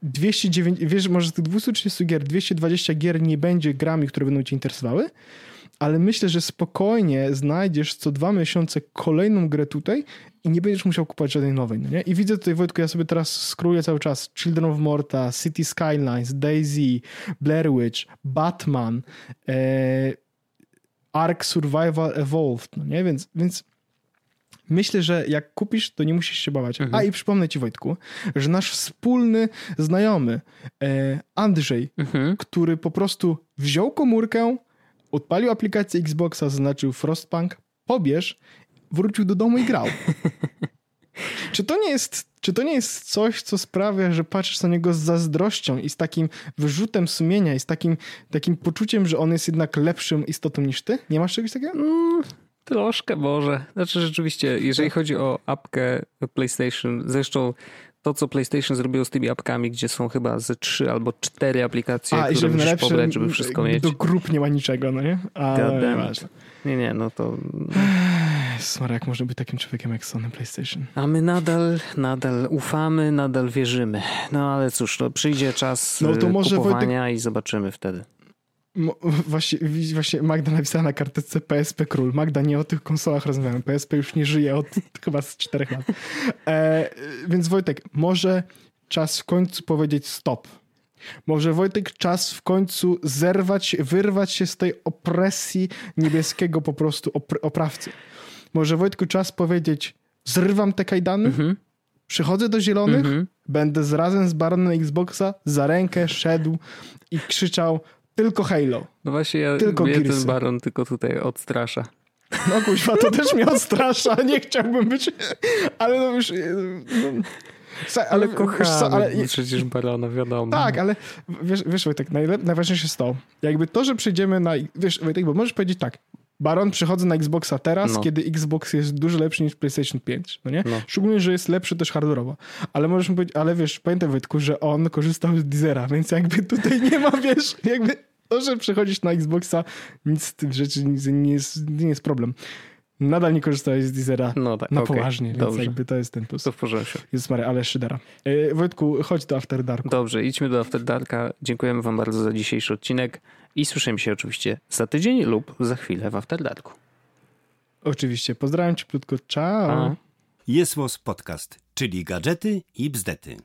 209, wiesz, może z tych 230 gier 220 gier nie będzie grami, które będą cię interesowały, ale myślę, że spokojnie znajdziesz co dwa miesiące kolejną grę tutaj i nie będziesz musiał kupować żadnej nowej, no nie? I widzę tutaj, Wojtku, ja sobie teraz skróję cały czas Children of Morta, City Skylines, Daisy, Blair Witch, Batman, e, Ark Survival Evolved, no nie? Więc, więc myślę, że jak kupisz, to nie musisz się bawać. Mhm. A i przypomnę ci, Wojtku, że nasz wspólny znajomy e, Andrzej, mhm. który po prostu wziął komórkę, odpalił aplikację Xboxa, zaznaczył Frostpunk, pobierz, wrócił do domu i grał. Czy to nie jest, czy to nie jest coś, co sprawia, że patrzysz na niego z zazdrością i z takim wyrzutem sumienia i z takim, takim poczuciem, że on jest jednak lepszym istotą niż ty? Nie masz czegoś takiego? Mm, Troszkę może. Znaczy rzeczywiście, jeżeli chodzi o apkę PlayStation, zresztą to, co PlayStation zrobiło z tymi apkami, gdzie są chyba ze trzy albo cztery aplikacje, A, które musisz pobrać, żeby wszystko mieć. Do grup nie ma niczego, no nie? Ale nie, nie, no to... Smara, jak może być takim człowiekiem jak Sony PlayStation? A my nadal, nadal ufamy, nadal wierzymy. No ale cóż, no, przyjdzie czas no, to może kupowania Wojtek... i zobaczymy wtedy. Właśnie, właśnie Magda napisała na karteczce PSP Król. Magda, nie o tych konsolach rozmawiamy. PSP już nie żyje od chyba z czterech lat. E, więc Wojtek, może czas w końcu powiedzieć stop. Może Wojtek czas w końcu zerwać, wyrwać się z tej opresji niebieskiego po prostu opr oprawcy. Może Wojtku czas powiedzieć zrywam te kajdany, mhm. przychodzę do zielonych, mhm. będę z, razem z Baronem Xboxa za rękę szedł i krzyczał tylko Halo. No właśnie, ja tylko mnie ten baron tylko tutaj odstrasza. No kuźwa, to też mnie odstrasza, nie chciałbym być, ale no już... No, ale, ale kochamy ale, przecież barona, wiadomo. Tak, ale wiesz, wiesz Wojtek, najważniejsze jest to, jakby to, że przejdziemy na... Wiesz Wojtek, bo możesz powiedzieć tak, Baron przychodzę na Xboxa teraz, no. kiedy Xbox jest dużo lepszy niż PlayStation 5, no nie? No. Szczególnie, że jest lepszy też hardware'owo. Ale możesz powiedzieć, ale wiesz, pamiętaj Wojtku, że on korzystał z Deezera, więc jakby tutaj nie ma, wiesz, jakby to, że przechodzisz na Xboxa, nic z tych rzeczy nie jest, nie jest problem. Nadal nie korzystałeś z Deezera no tak, na okay, poważnie, więc dobrze. jakby to jest ten plus. To w porządku. Jest Mary, ale szydera. E, Wojtku, chodź do After Dark. Dobrze, idźmy do After Darka. Dziękujemy wam bardzo za dzisiejszy odcinek i słyszymy się oczywiście za tydzień lub za chwilę w After Darku. Oczywiście. Pozdrawiam cię, plutko. Ciao. Jest Podcast, czyli gadżety i bzdety.